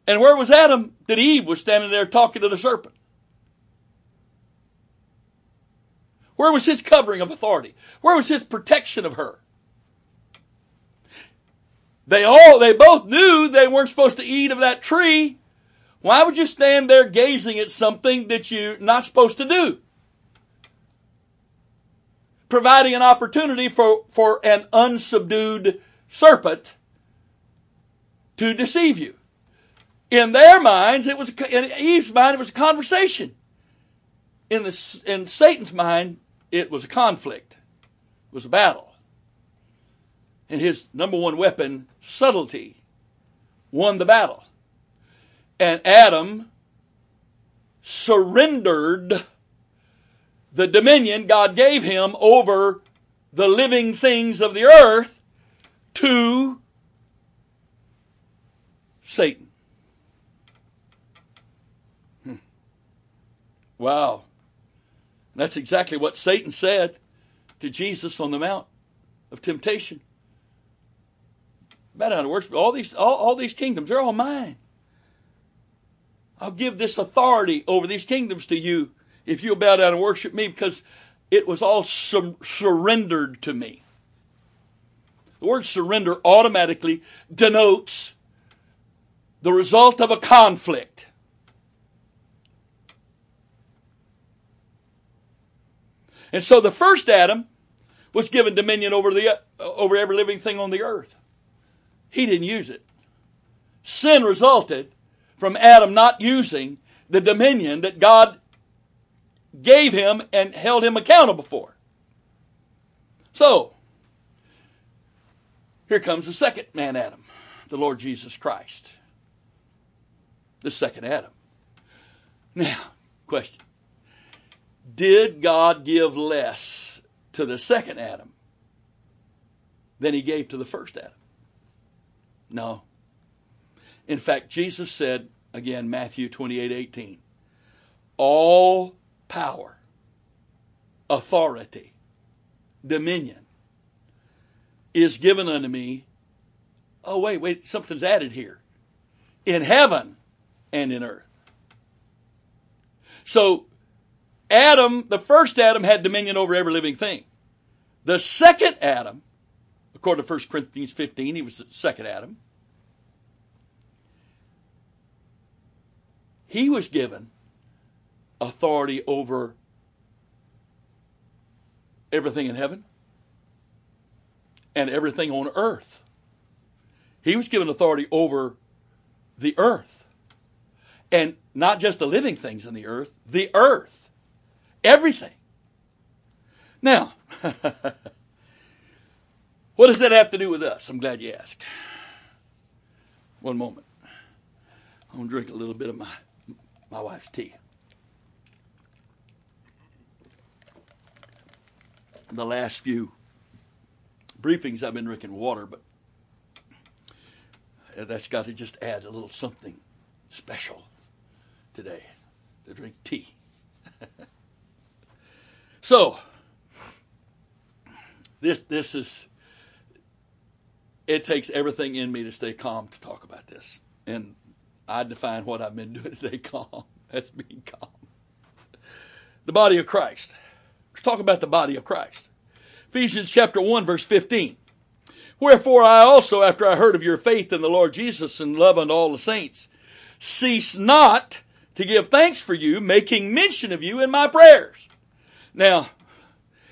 And where was Adam that Eve was standing there talking to the serpent? Where was his covering of authority? Where was his protection of her? They all, they both knew they weren't supposed to eat of that tree. Why would you stand there gazing at something that you're not supposed to do? Providing an opportunity for, for an unsubdued serpent to deceive you. In their minds, it was, in Eve's mind, it was a conversation. In the, in Satan's mind, it was a conflict, it was a battle. And his number one weapon, subtlety, won the battle. And Adam surrendered the dominion God gave him over the living things of the earth to Satan. Hmm. Wow. That's exactly what Satan said to Jesus on the Mount of Temptation. About how it works, all these all, all these kingdoms, they're all mine. I'll give this authority over these kingdoms to you if you'll bow down and worship me because it was all sur- surrendered to me. The word surrender automatically denotes the result of a conflict. And so the first Adam was given dominion over the uh, over every living thing on the earth. He didn't use it. Sin resulted from Adam not using the dominion that God gave him and held him accountable for. So, here comes the second man Adam, the Lord Jesus Christ. The second Adam. Now, question. Did God give less to the second Adam than he gave to the first Adam? No. In fact, Jesus said, again, Matthew 28 18, all power, authority, dominion is given unto me. Oh, wait, wait, something's added here. In heaven and in earth. So, Adam, the first Adam, had dominion over every living thing. The second Adam, according to 1 Corinthians 15, he was the second Adam. He was given authority over everything in heaven and everything on earth. He was given authority over the earth. And not just the living things in the earth, the earth. Everything. Now, what does that have to do with us? I'm glad you asked. One moment. I'm going to drink a little bit of my, my wife's tea. the last few briefings I've been drinking water, but that's got to just add a little something special today to drink tea. so this this is it takes everything in me to stay calm to talk about this. And I define what I've been doing today calm. That's being calm. The body of Christ. Let's talk about the body of Christ. Ephesians chapter 1 verse 15. Wherefore I also, after I heard of your faith in the Lord Jesus and love unto all the saints, cease not to give thanks for you, making mention of you in my prayers. Now,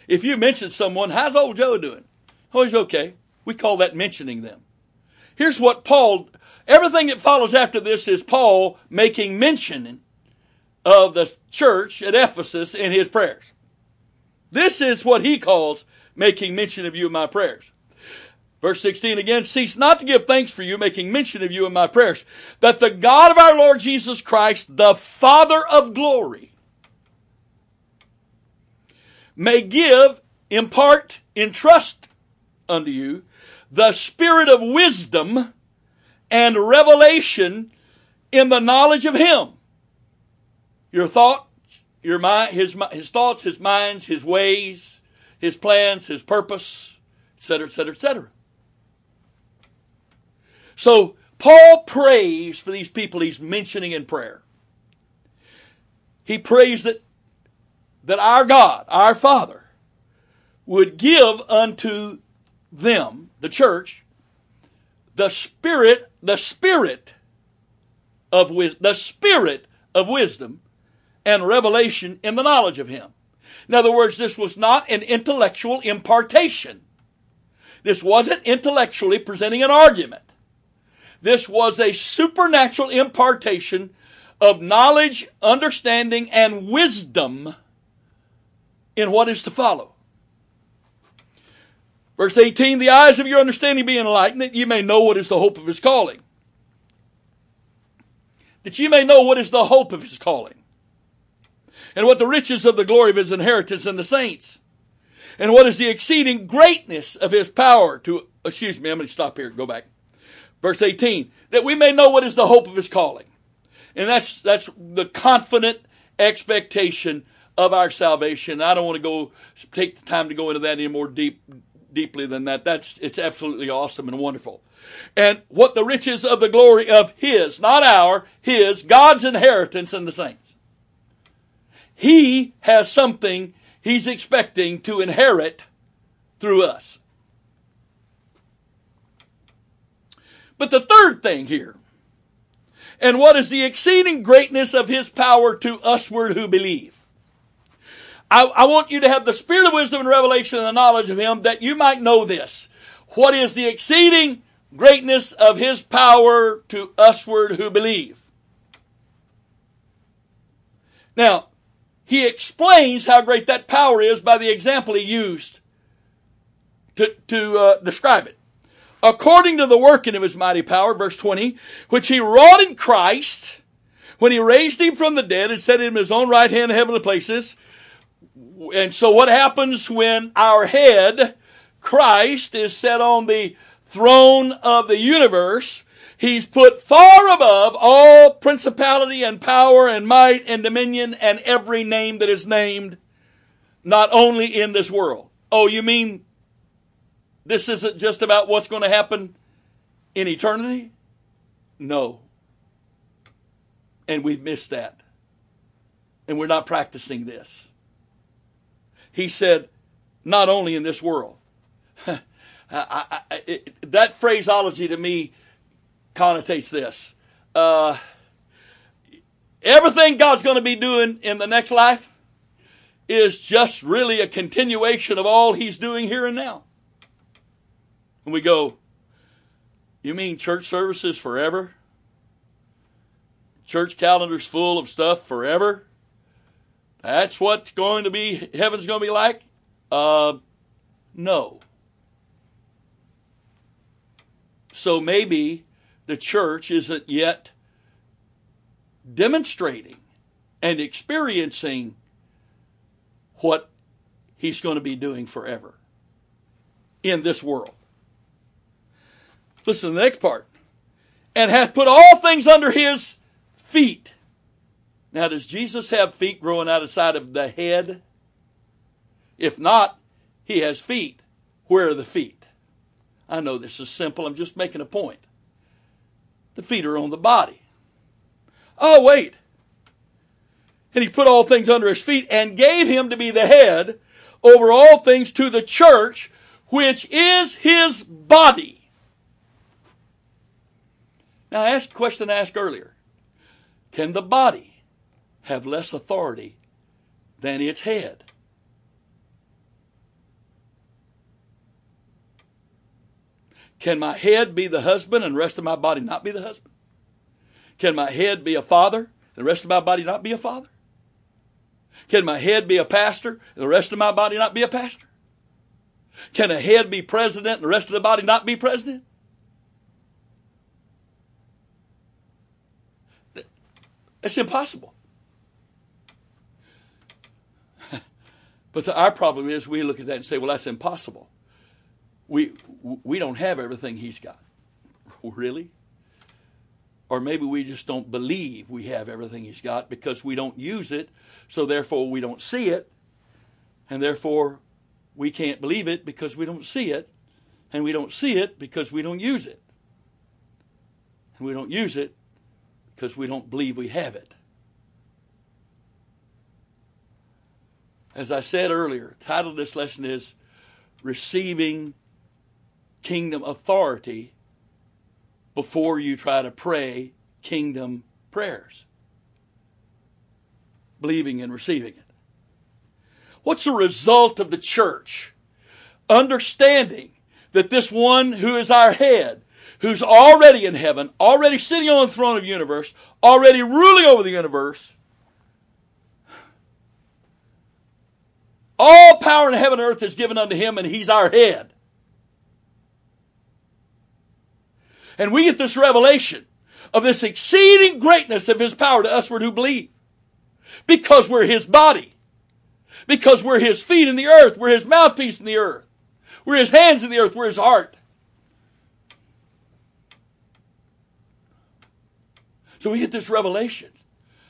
if you mention someone, how's old Joe doing? Oh, he's okay. We call that mentioning them. Here's what Paul, everything that follows after this is Paul making mention of the church at Ephesus in his prayers. This is what he calls making mention of you in my prayers. Verse 16 again, cease not to give thanks for you, making mention of you in my prayers, that the God of our Lord Jesus Christ, the Father of glory, may give, impart, entrust unto you the spirit of wisdom and revelation in the knowledge of Him. Your thoughts, your mind, his, his thoughts, his minds, his ways, his plans, his purpose, etc., etc., etc. So Paul prays for these people he's mentioning in prayer. He prays that, that our God, our Father, would give unto them, the church, the spirit, the spirit of wisdom, the spirit of wisdom and revelation in the knowledge of him. In other words, this was not an intellectual impartation. This wasn't intellectually presenting an argument. This was a supernatural impartation of knowledge, understanding, and wisdom in what is to follow. Verse 18, the eyes of your understanding be enlightened, that you may know what is the hope of his calling. That you may know what is the hope of his calling. And what the riches of the glory of his inheritance in the saints. And what is the exceeding greatness of his power to, excuse me, I'm going to stop here, go back. Verse 18, that we may know what is the hope of his calling. And that's, that's the confident expectation of our salvation. I don't want to go take the time to go into that any more deep, deeply than that. That's, it's absolutely awesome and wonderful. And what the riches of the glory of his, not our, his, God's inheritance in the saints. He has something he's expecting to inherit through us. But the third thing here, and what is the exceeding greatness of his power to usward who believe? I, I, want you to have the spirit of wisdom and revelation and the knowledge of him that you might know this. What is the exceeding greatness of his power to usward who believe? Now, he explains how great that power is by the example he used to, to uh, describe it. According to the working of his mighty power, verse 20, which he wrought in Christ, when he raised him from the dead and set him in his own right hand in heavenly places. And so what happens when our head, Christ, is set on the throne of the universe? He's put far above all principality and power and might and dominion and every name that is named, not only in this world. Oh, you mean this isn't just about what's going to happen in eternity? No. And we've missed that. And we're not practicing this. He said, not only in this world. I, I, it, that phraseology to me connotates this. Uh, everything God's going to be doing in the next life is just really a continuation of all He's doing here and now. And we go, You mean church services forever? Church calendars full of stuff forever? That's what's going to be, heaven's going to be like? Uh, no. So maybe the church isn't yet demonstrating and experiencing what he's going to be doing forever in this world. Listen to the next part. And hath put all things under his feet. Now, does Jesus have feet growing out of side of the head? If not, he has feet. Where are the feet? I know this is simple. I'm just making a point. The feet are on the body. Oh, wait. And he put all things under his feet and gave him to be the head over all things to the church, which is his body. Now, I asked the question I asked earlier Can the body have less authority than its head? Can my head be the husband and the rest of my body not be the husband? Can my head be a father and the rest of my body not be a father? Can my head be a pastor and the rest of my body not be a pastor? Can a head be president and the rest of the body not be president? It's impossible. But the, our problem is we look at that and say, well, that's impossible we we don't have everything he's got. Really? Or maybe we just don't believe we have everything he's got because we don't use it, so therefore we don't see it, and therefore we can't believe it because we don't see it, and we don't see it because we don't use it. And we don't use it because we don't believe we have it. As I said earlier, title of this lesson is Receiving kingdom authority before you try to pray kingdom prayers. Believing and receiving it. What's the result of the church? Understanding that this one who is our head, who's already in heaven, already sitting on the throne of the universe, already ruling over the universe, all power in heaven and earth is given unto him, and he's our head. And we get this revelation of this exceeding greatness of his power to us who believe. Because we're His body. Because we're His feet in the earth. We're His mouthpiece in the earth. We're His hands in the earth. We're His heart. So we get this revelation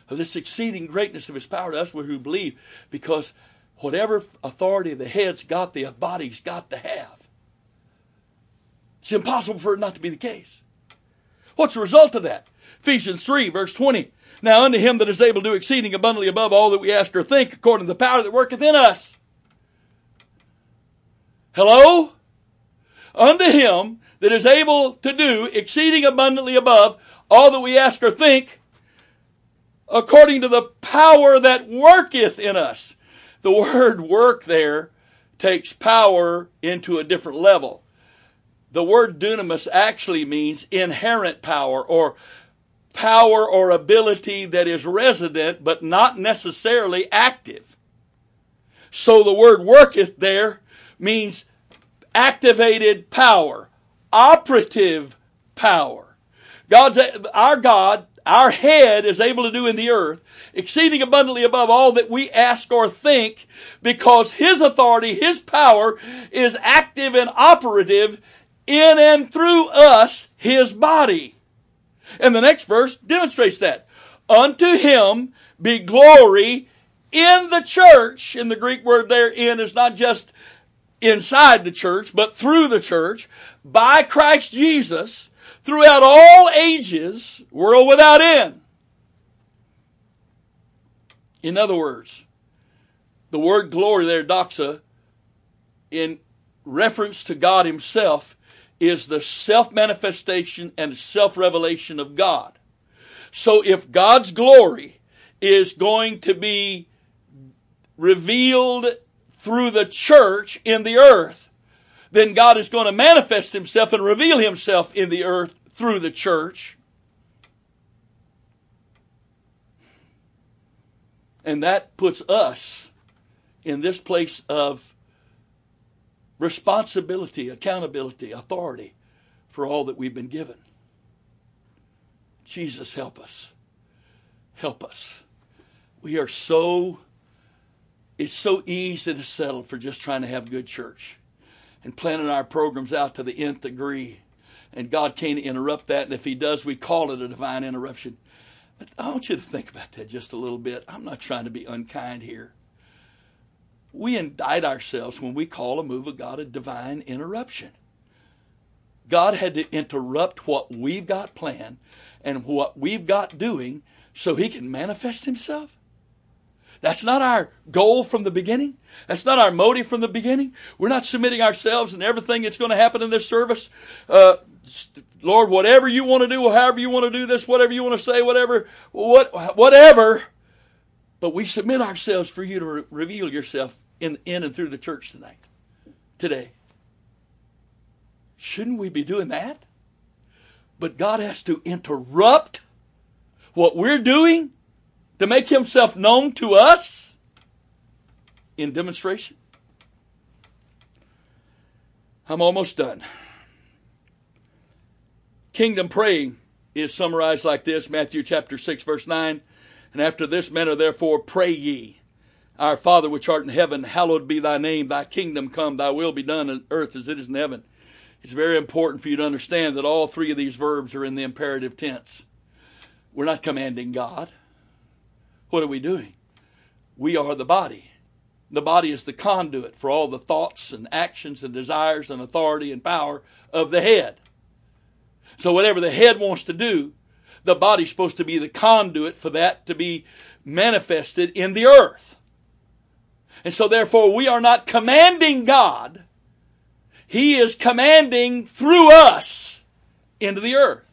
of this exceeding greatness of His power to us who believe because whatever authority the head's got, the body's got to have. It's impossible for it not to be the case. What's the result of that? Ephesians 3, verse 20. Now unto him that is able to do exceeding abundantly above all that we ask or think, according to the power that worketh in us. Hello? Unto him that is able to do exceeding abundantly above all that we ask or think, according to the power that worketh in us. The word work there takes power into a different level. The word dunamis actually means inherent power or power or ability that is resident but not necessarily active. So the word worketh there means activated power, operative power. God's, our God, our head is able to do in the earth exceeding abundantly above all that we ask or think because His authority, His power is active and operative in and through us, His body. And the next verse demonstrates that. Unto Him be glory in the church. And the Greek word there in is not just inside the church, but through the church, by Christ Jesus, throughout all ages, world without end. In other words, the word glory there, doxa, in reference to God Himself, is the self manifestation and self revelation of God. So if God's glory is going to be revealed through the church in the earth, then God is going to manifest Himself and reveal Himself in the earth through the church. And that puts us in this place of responsibility, accountability, authority for all that we've been given. Jesus, help us. Help us. We are so, it's so easy to settle for just trying to have good church and planning our programs out to the nth degree. And God can't interrupt that. And if He does, we call it a divine interruption. But I want you to think about that just a little bit. I'm not trying to be unkind here. We indict ourselves when we call a move of God a divine interruption. God had to interrupt what we've got planned and what we've got doing so he can manifest himself. That's not our goal from the beginning. That's not our motive from the beginning. We're not submitting ourselves and everything that's going to happen in this service uh, Lord, whatever you want to do, however you want to do this, whatever you want to say, whatever, what, whatever. But we submit ourselves for you to re- reveal yourself in, in and through the church tonight, today. Shouldn't we be doing that? But God has to interrupt what we're doing to make himself known to us in demonstration. I'm almost done. Kingdom praying is summarized like this Matthew chapter 6, verse 9. And after this manner, therefore, pray ye. Our Father which art in heaven, hallowed be thy name. Thy kingdom come, thy will be done on earth as it is in heaven. It's very important for you to understand that all three of these verbs are in the imperative tense. We're not commanding God. What are we doing? We are the body. The body is the conduit for all the thoughts and actions and desires and authority and power of the head. So whatever the head wants to do, the body's supposed to be the conduit for that to be manifested in the earth. And so therefore we are not commanding God. He is commanding through us into the earth.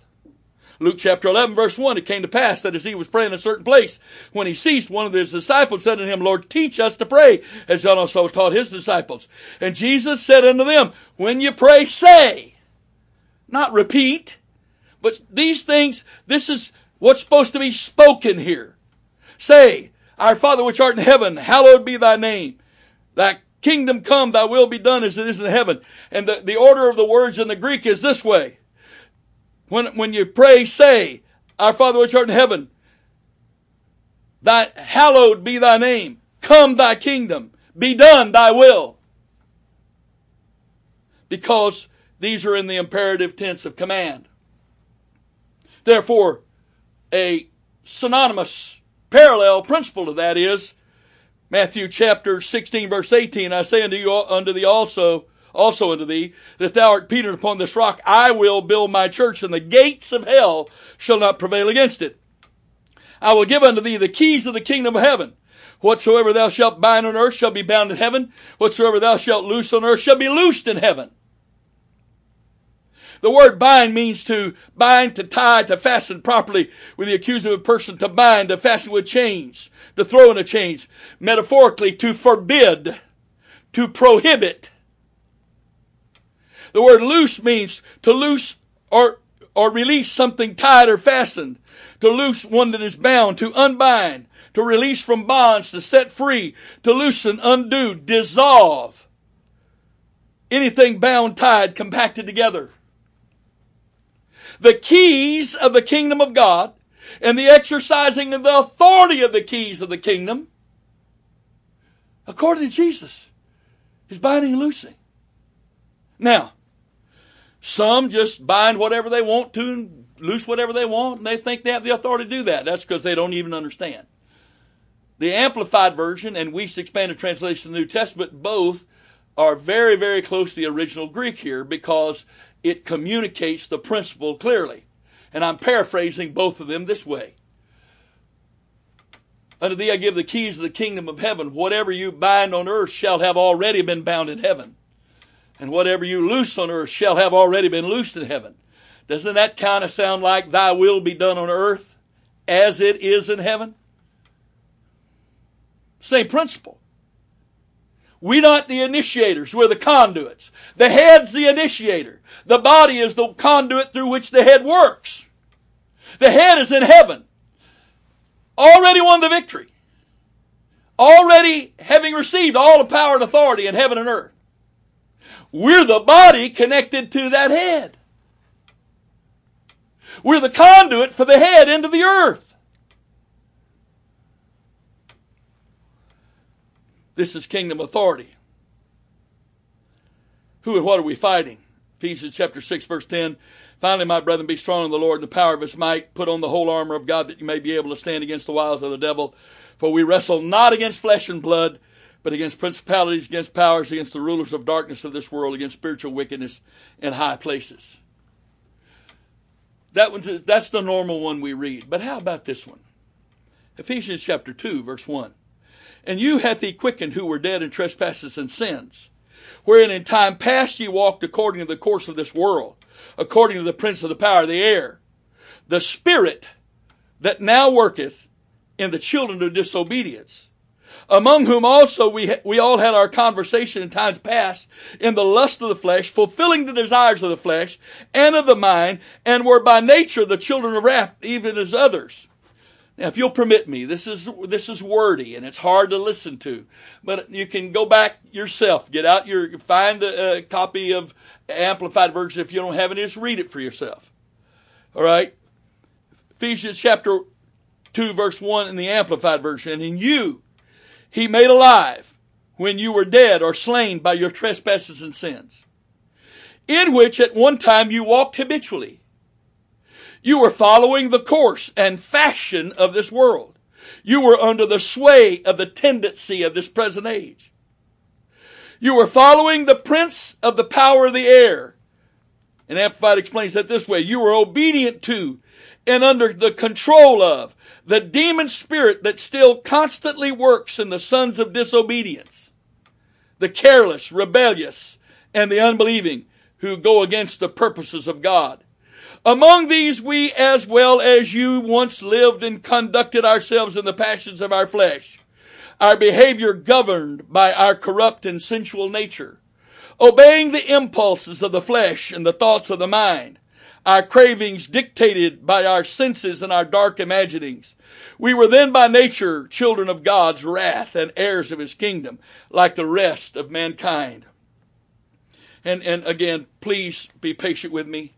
Luke chapter 11 verse 1, it came to pass that as he was praying in a certain place, when he ceased, one of his disciples said to him, Lord, teach us to pray, as John also taught his disciples. And Jesus said unto them, when you pray, say, not repeat. But these things, this is what's supposed to be spoken here. Say, Our Father which art in heaven, hallowed be thy name. Thy kingdom come, thy will be done as it is in heaven. And the, the order of the words in the Greek is this way. When, when you pray, say, Our Father which art in heaven, Thy, hallowed be thy name. Come thy kingdom. Be done thy will. Because these are in the imperative tense of command. Therefore, a synonymous parallel principle to that is Matthew chapter 16 verse 18, I say unto you, unto thee also, also unto thee, that thou art Peter, upon this rock I will build my church, and the gates of hell shall not prevail against it. I will give unto thee the keys of the kingdom of heaven. Whatsoever thou shalt bind on earth shall be bound in heaven. Whatsoever thou shalt loose on earth shall be loosed in heaven. The word bind means to bind, to tie, to fasten properly with the accused of a person, to bind, to fasten with chains, to throw in a chains. Metaphorically, to forbid, to prohibit. The word loose means to loose or, or release something tied or fastened. To loose one that is bound, to unbind, to release from bonds, to set free, to loosen, undo, dissolve. Anything bound, tied, compacted together the keys of the kingdom of God and the exercising of the authority of the keys of the kingdom, according to Jesus, is binding and loosing. Now, some just bind whatever they want to and loose whatever they want, and they think they have the authority to do that. That's because they don't even understand. The Amplified Version and Wuest's Expanded Translation of the New Testament both are very, very close to the original Greek here because it communicates the principle clearly. And I'm paraphrasing both of them this way. Unto thee I give the keys of the kingdom of heaven. Whatever you bind on earth shall have already been bound in heaven. And whatever you loose on earth shall have already been loosed in heaven. Doesn't that kind of sound like thy will be done on earth as it is in heaven? Same principle. We're not the initiators, we're the conduits. The head's the initiator. The body is the conduit through which the head works. The head is in heaven. Already won the victory. Already having received all the power and authority in heaven and earth. We're the body connected to that head. We're the conduit for the head into the earth. This is kingdom authority. Who and what are we fighting? Ephesians chapter 6 verse 10. Finally, my brethren, be strong in the Lord and the power of his might. Put on the whole armor of God that you may be able to stand against the wiles of the devil. For we wrestle not against flesh and blood, but against principalities, against powers, against the rulers of darkness of this world, against spiritual wickedness in high places. That one's, that's the normal one we read. But how about this one? Ephesians chapter 2, verse 1. And you hath he quickened who were dead in trespasses and sins, wherein in time past ye walked according to the course of this world, according to the prince of the power of the air, the spirit that now worketh in the children of disobedience, among whom also we, we all had our conversation in times past in the lust of the flesh, fulfilling the desires of the flesh and of the mind, and were by nature the children of wrath, even as others. Now, if you'll permit me, this is this is wordy and it's hard to listen to, but you can go back yourself. Get out your find a, a uh, copy of Amplified Version if you don't have it. Just read it for yourself. All right, Ephesians chapter two, verse one in the Amplified Version. And you, He made alive when you were dead or slain by your trespasses and sins, in which at one time you walked habitually you were following the course and fashion of this world. You were under the sway of the tendency of this present age. You were following the prince of the power of the air. And Amplified explains that this way. You were obedient to and under the control of the demon spirit that still constantly works in the sons of disobedience. The careless, rebellious, and the unbelieving who go against the purposes of God. Among these we as well as you once lived and conducted ourselves in the passions of our flesh, our behavior governed by our corrupt and sensual nature, obeying the impulses of the flesh and the thoughts of the mind, our cravings dictated by our senses and our dark imaginings. We were then by nature children of God's wrath and heirs of his kingdom, like the rest of mankind. And, and again, please be patient with me.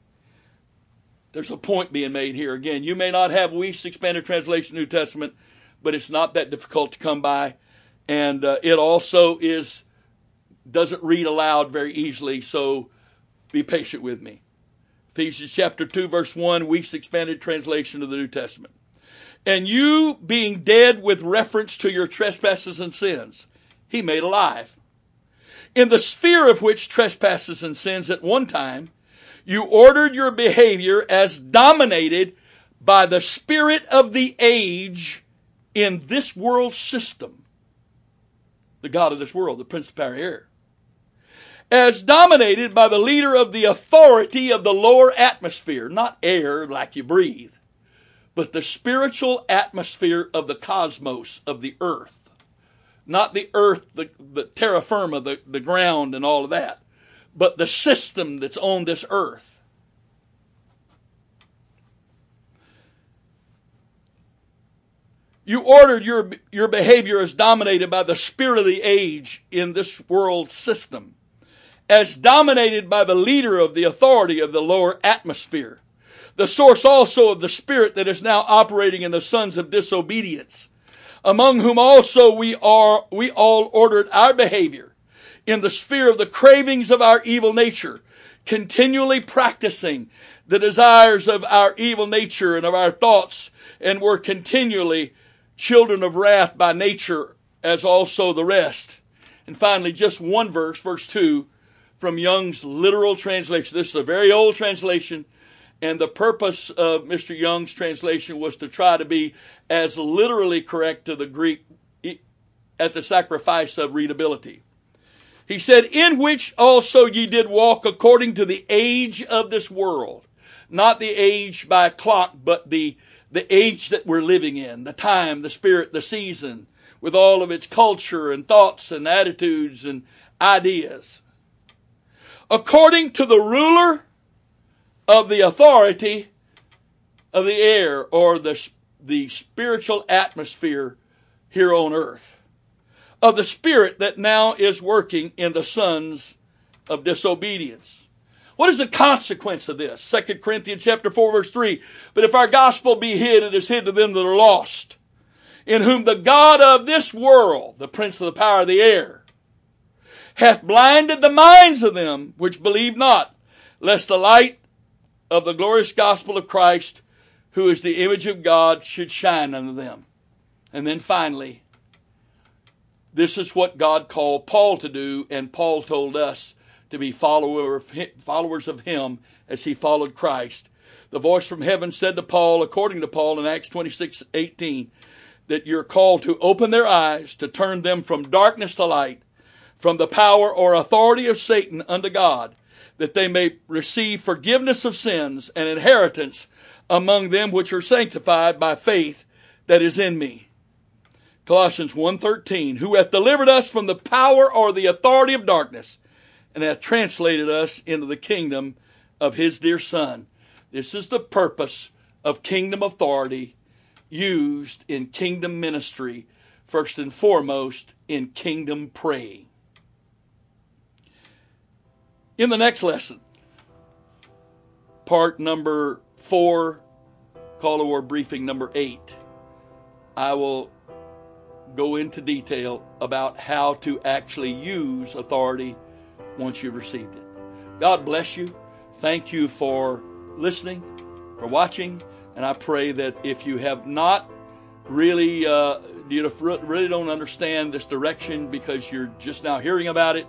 There's a point being made here. Again, you may not have Wuest's expanded translation New Testament, but it's not that difficult to come by. And uh, it also is doesn't read aloud very easily, so be patient with me. Ephesians chapter 2, verse 1, Wuest expanded translation of the New Testament. And you being dead with reference to your trespasses and sins, he made alive. In the sphere of which trespasses and sins at one time, you ordered your behavior as dominated by the spirit of the age in this world system. The God of this world, the Prince of Power Air. As dominated by the leader of the authority of the lower atmosphere, not air like you breathe, but the spiritual atmosphere of the cosmos, of the earth. Not the earth, the, the terra firma, the, the ground and all of that, but the system that's on this earth. You ordered your, your behavior as dominated by the spirit of the age in this world system, as dominated by the leader of the authority of the lower atmosphere, the source also of the spirit that is now operating in the sons of disobedience, among whom also we are, we all ordered our behavior in the sphere of the cravings of our evil nature, continually practicing the desires of our evil nature and of our thoughts, and were continually children of wrath by nature, as also the rest. And finally, just one verse, verse 2, from Young's literal translation. This is a very old translation, and the purpose of Mr. Young's translation was to try to be as literally correct to the Greek at the sacrifice of readability. He said, In which also ye did walk according to the age of this world. Not the age by clock, but the the age that we're living in, the time, the spirit, the season, with all of its culture and thoughts and attitudes and ideas. According to the ruler of the authority of the air or the, the spiritual atmosphere here on earth, of the spirit that now is working in the sons of disobedience. What is the consequence of this? 2 Corinthians chapter 4 verse 3. But if our gospel be hid, it is hid to them that are lost, in whom the God of this world, the prince of the power of the air, hath blinded the minds of them which believe not, lest the light of the glorious gospel of Christ, who is the image of God, should shine unto them. And then finally, this is what God called Paul to do, and Paul told us to be followers of him as he followed Christ. The voice from heaven said to Paul, according to Paul in Acts 26 18, that you're called to open their eyes, to turn them from darkness to light, from the power or authority of Satan unto God, that they may receive forgiveness of sins and inheritance among them which are sanctified by faith that is in me. Colossians 1:13 who hath delivered us from the power or the authority of darkness and hath translated us into the kingdom of his dear Son. This is the purpose of kingdom authority used in kingdom ministry, first and foremost in kingdom praying. In the next lesson, part number four, call to war briefing number eight, I will go into detail about how to actually use authority once you've received it. God bless you. Thank you for listening, for watching, and I pray that if you have not really, uh, you really don't understand this direction because you're just now hearing about it,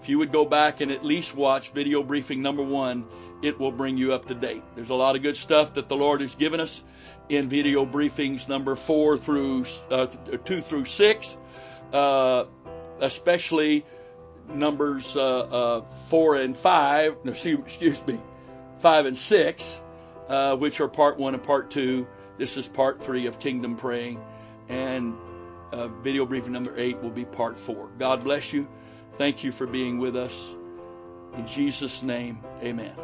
if you would go back and at least watch video briefing number one, it will bring you up to date. There's a lot of good stuff that the Lord has given us in video briefings number four through uh, two through six, uh, especially numbers uh, uh, four and five, no, excuse me, five and six, uh, which are part one and part two. This is part three of Kingdom Praying, and uh, video briefing number eight will be part four. God bless you. Thank you for being with us. In Jesus' name, amen.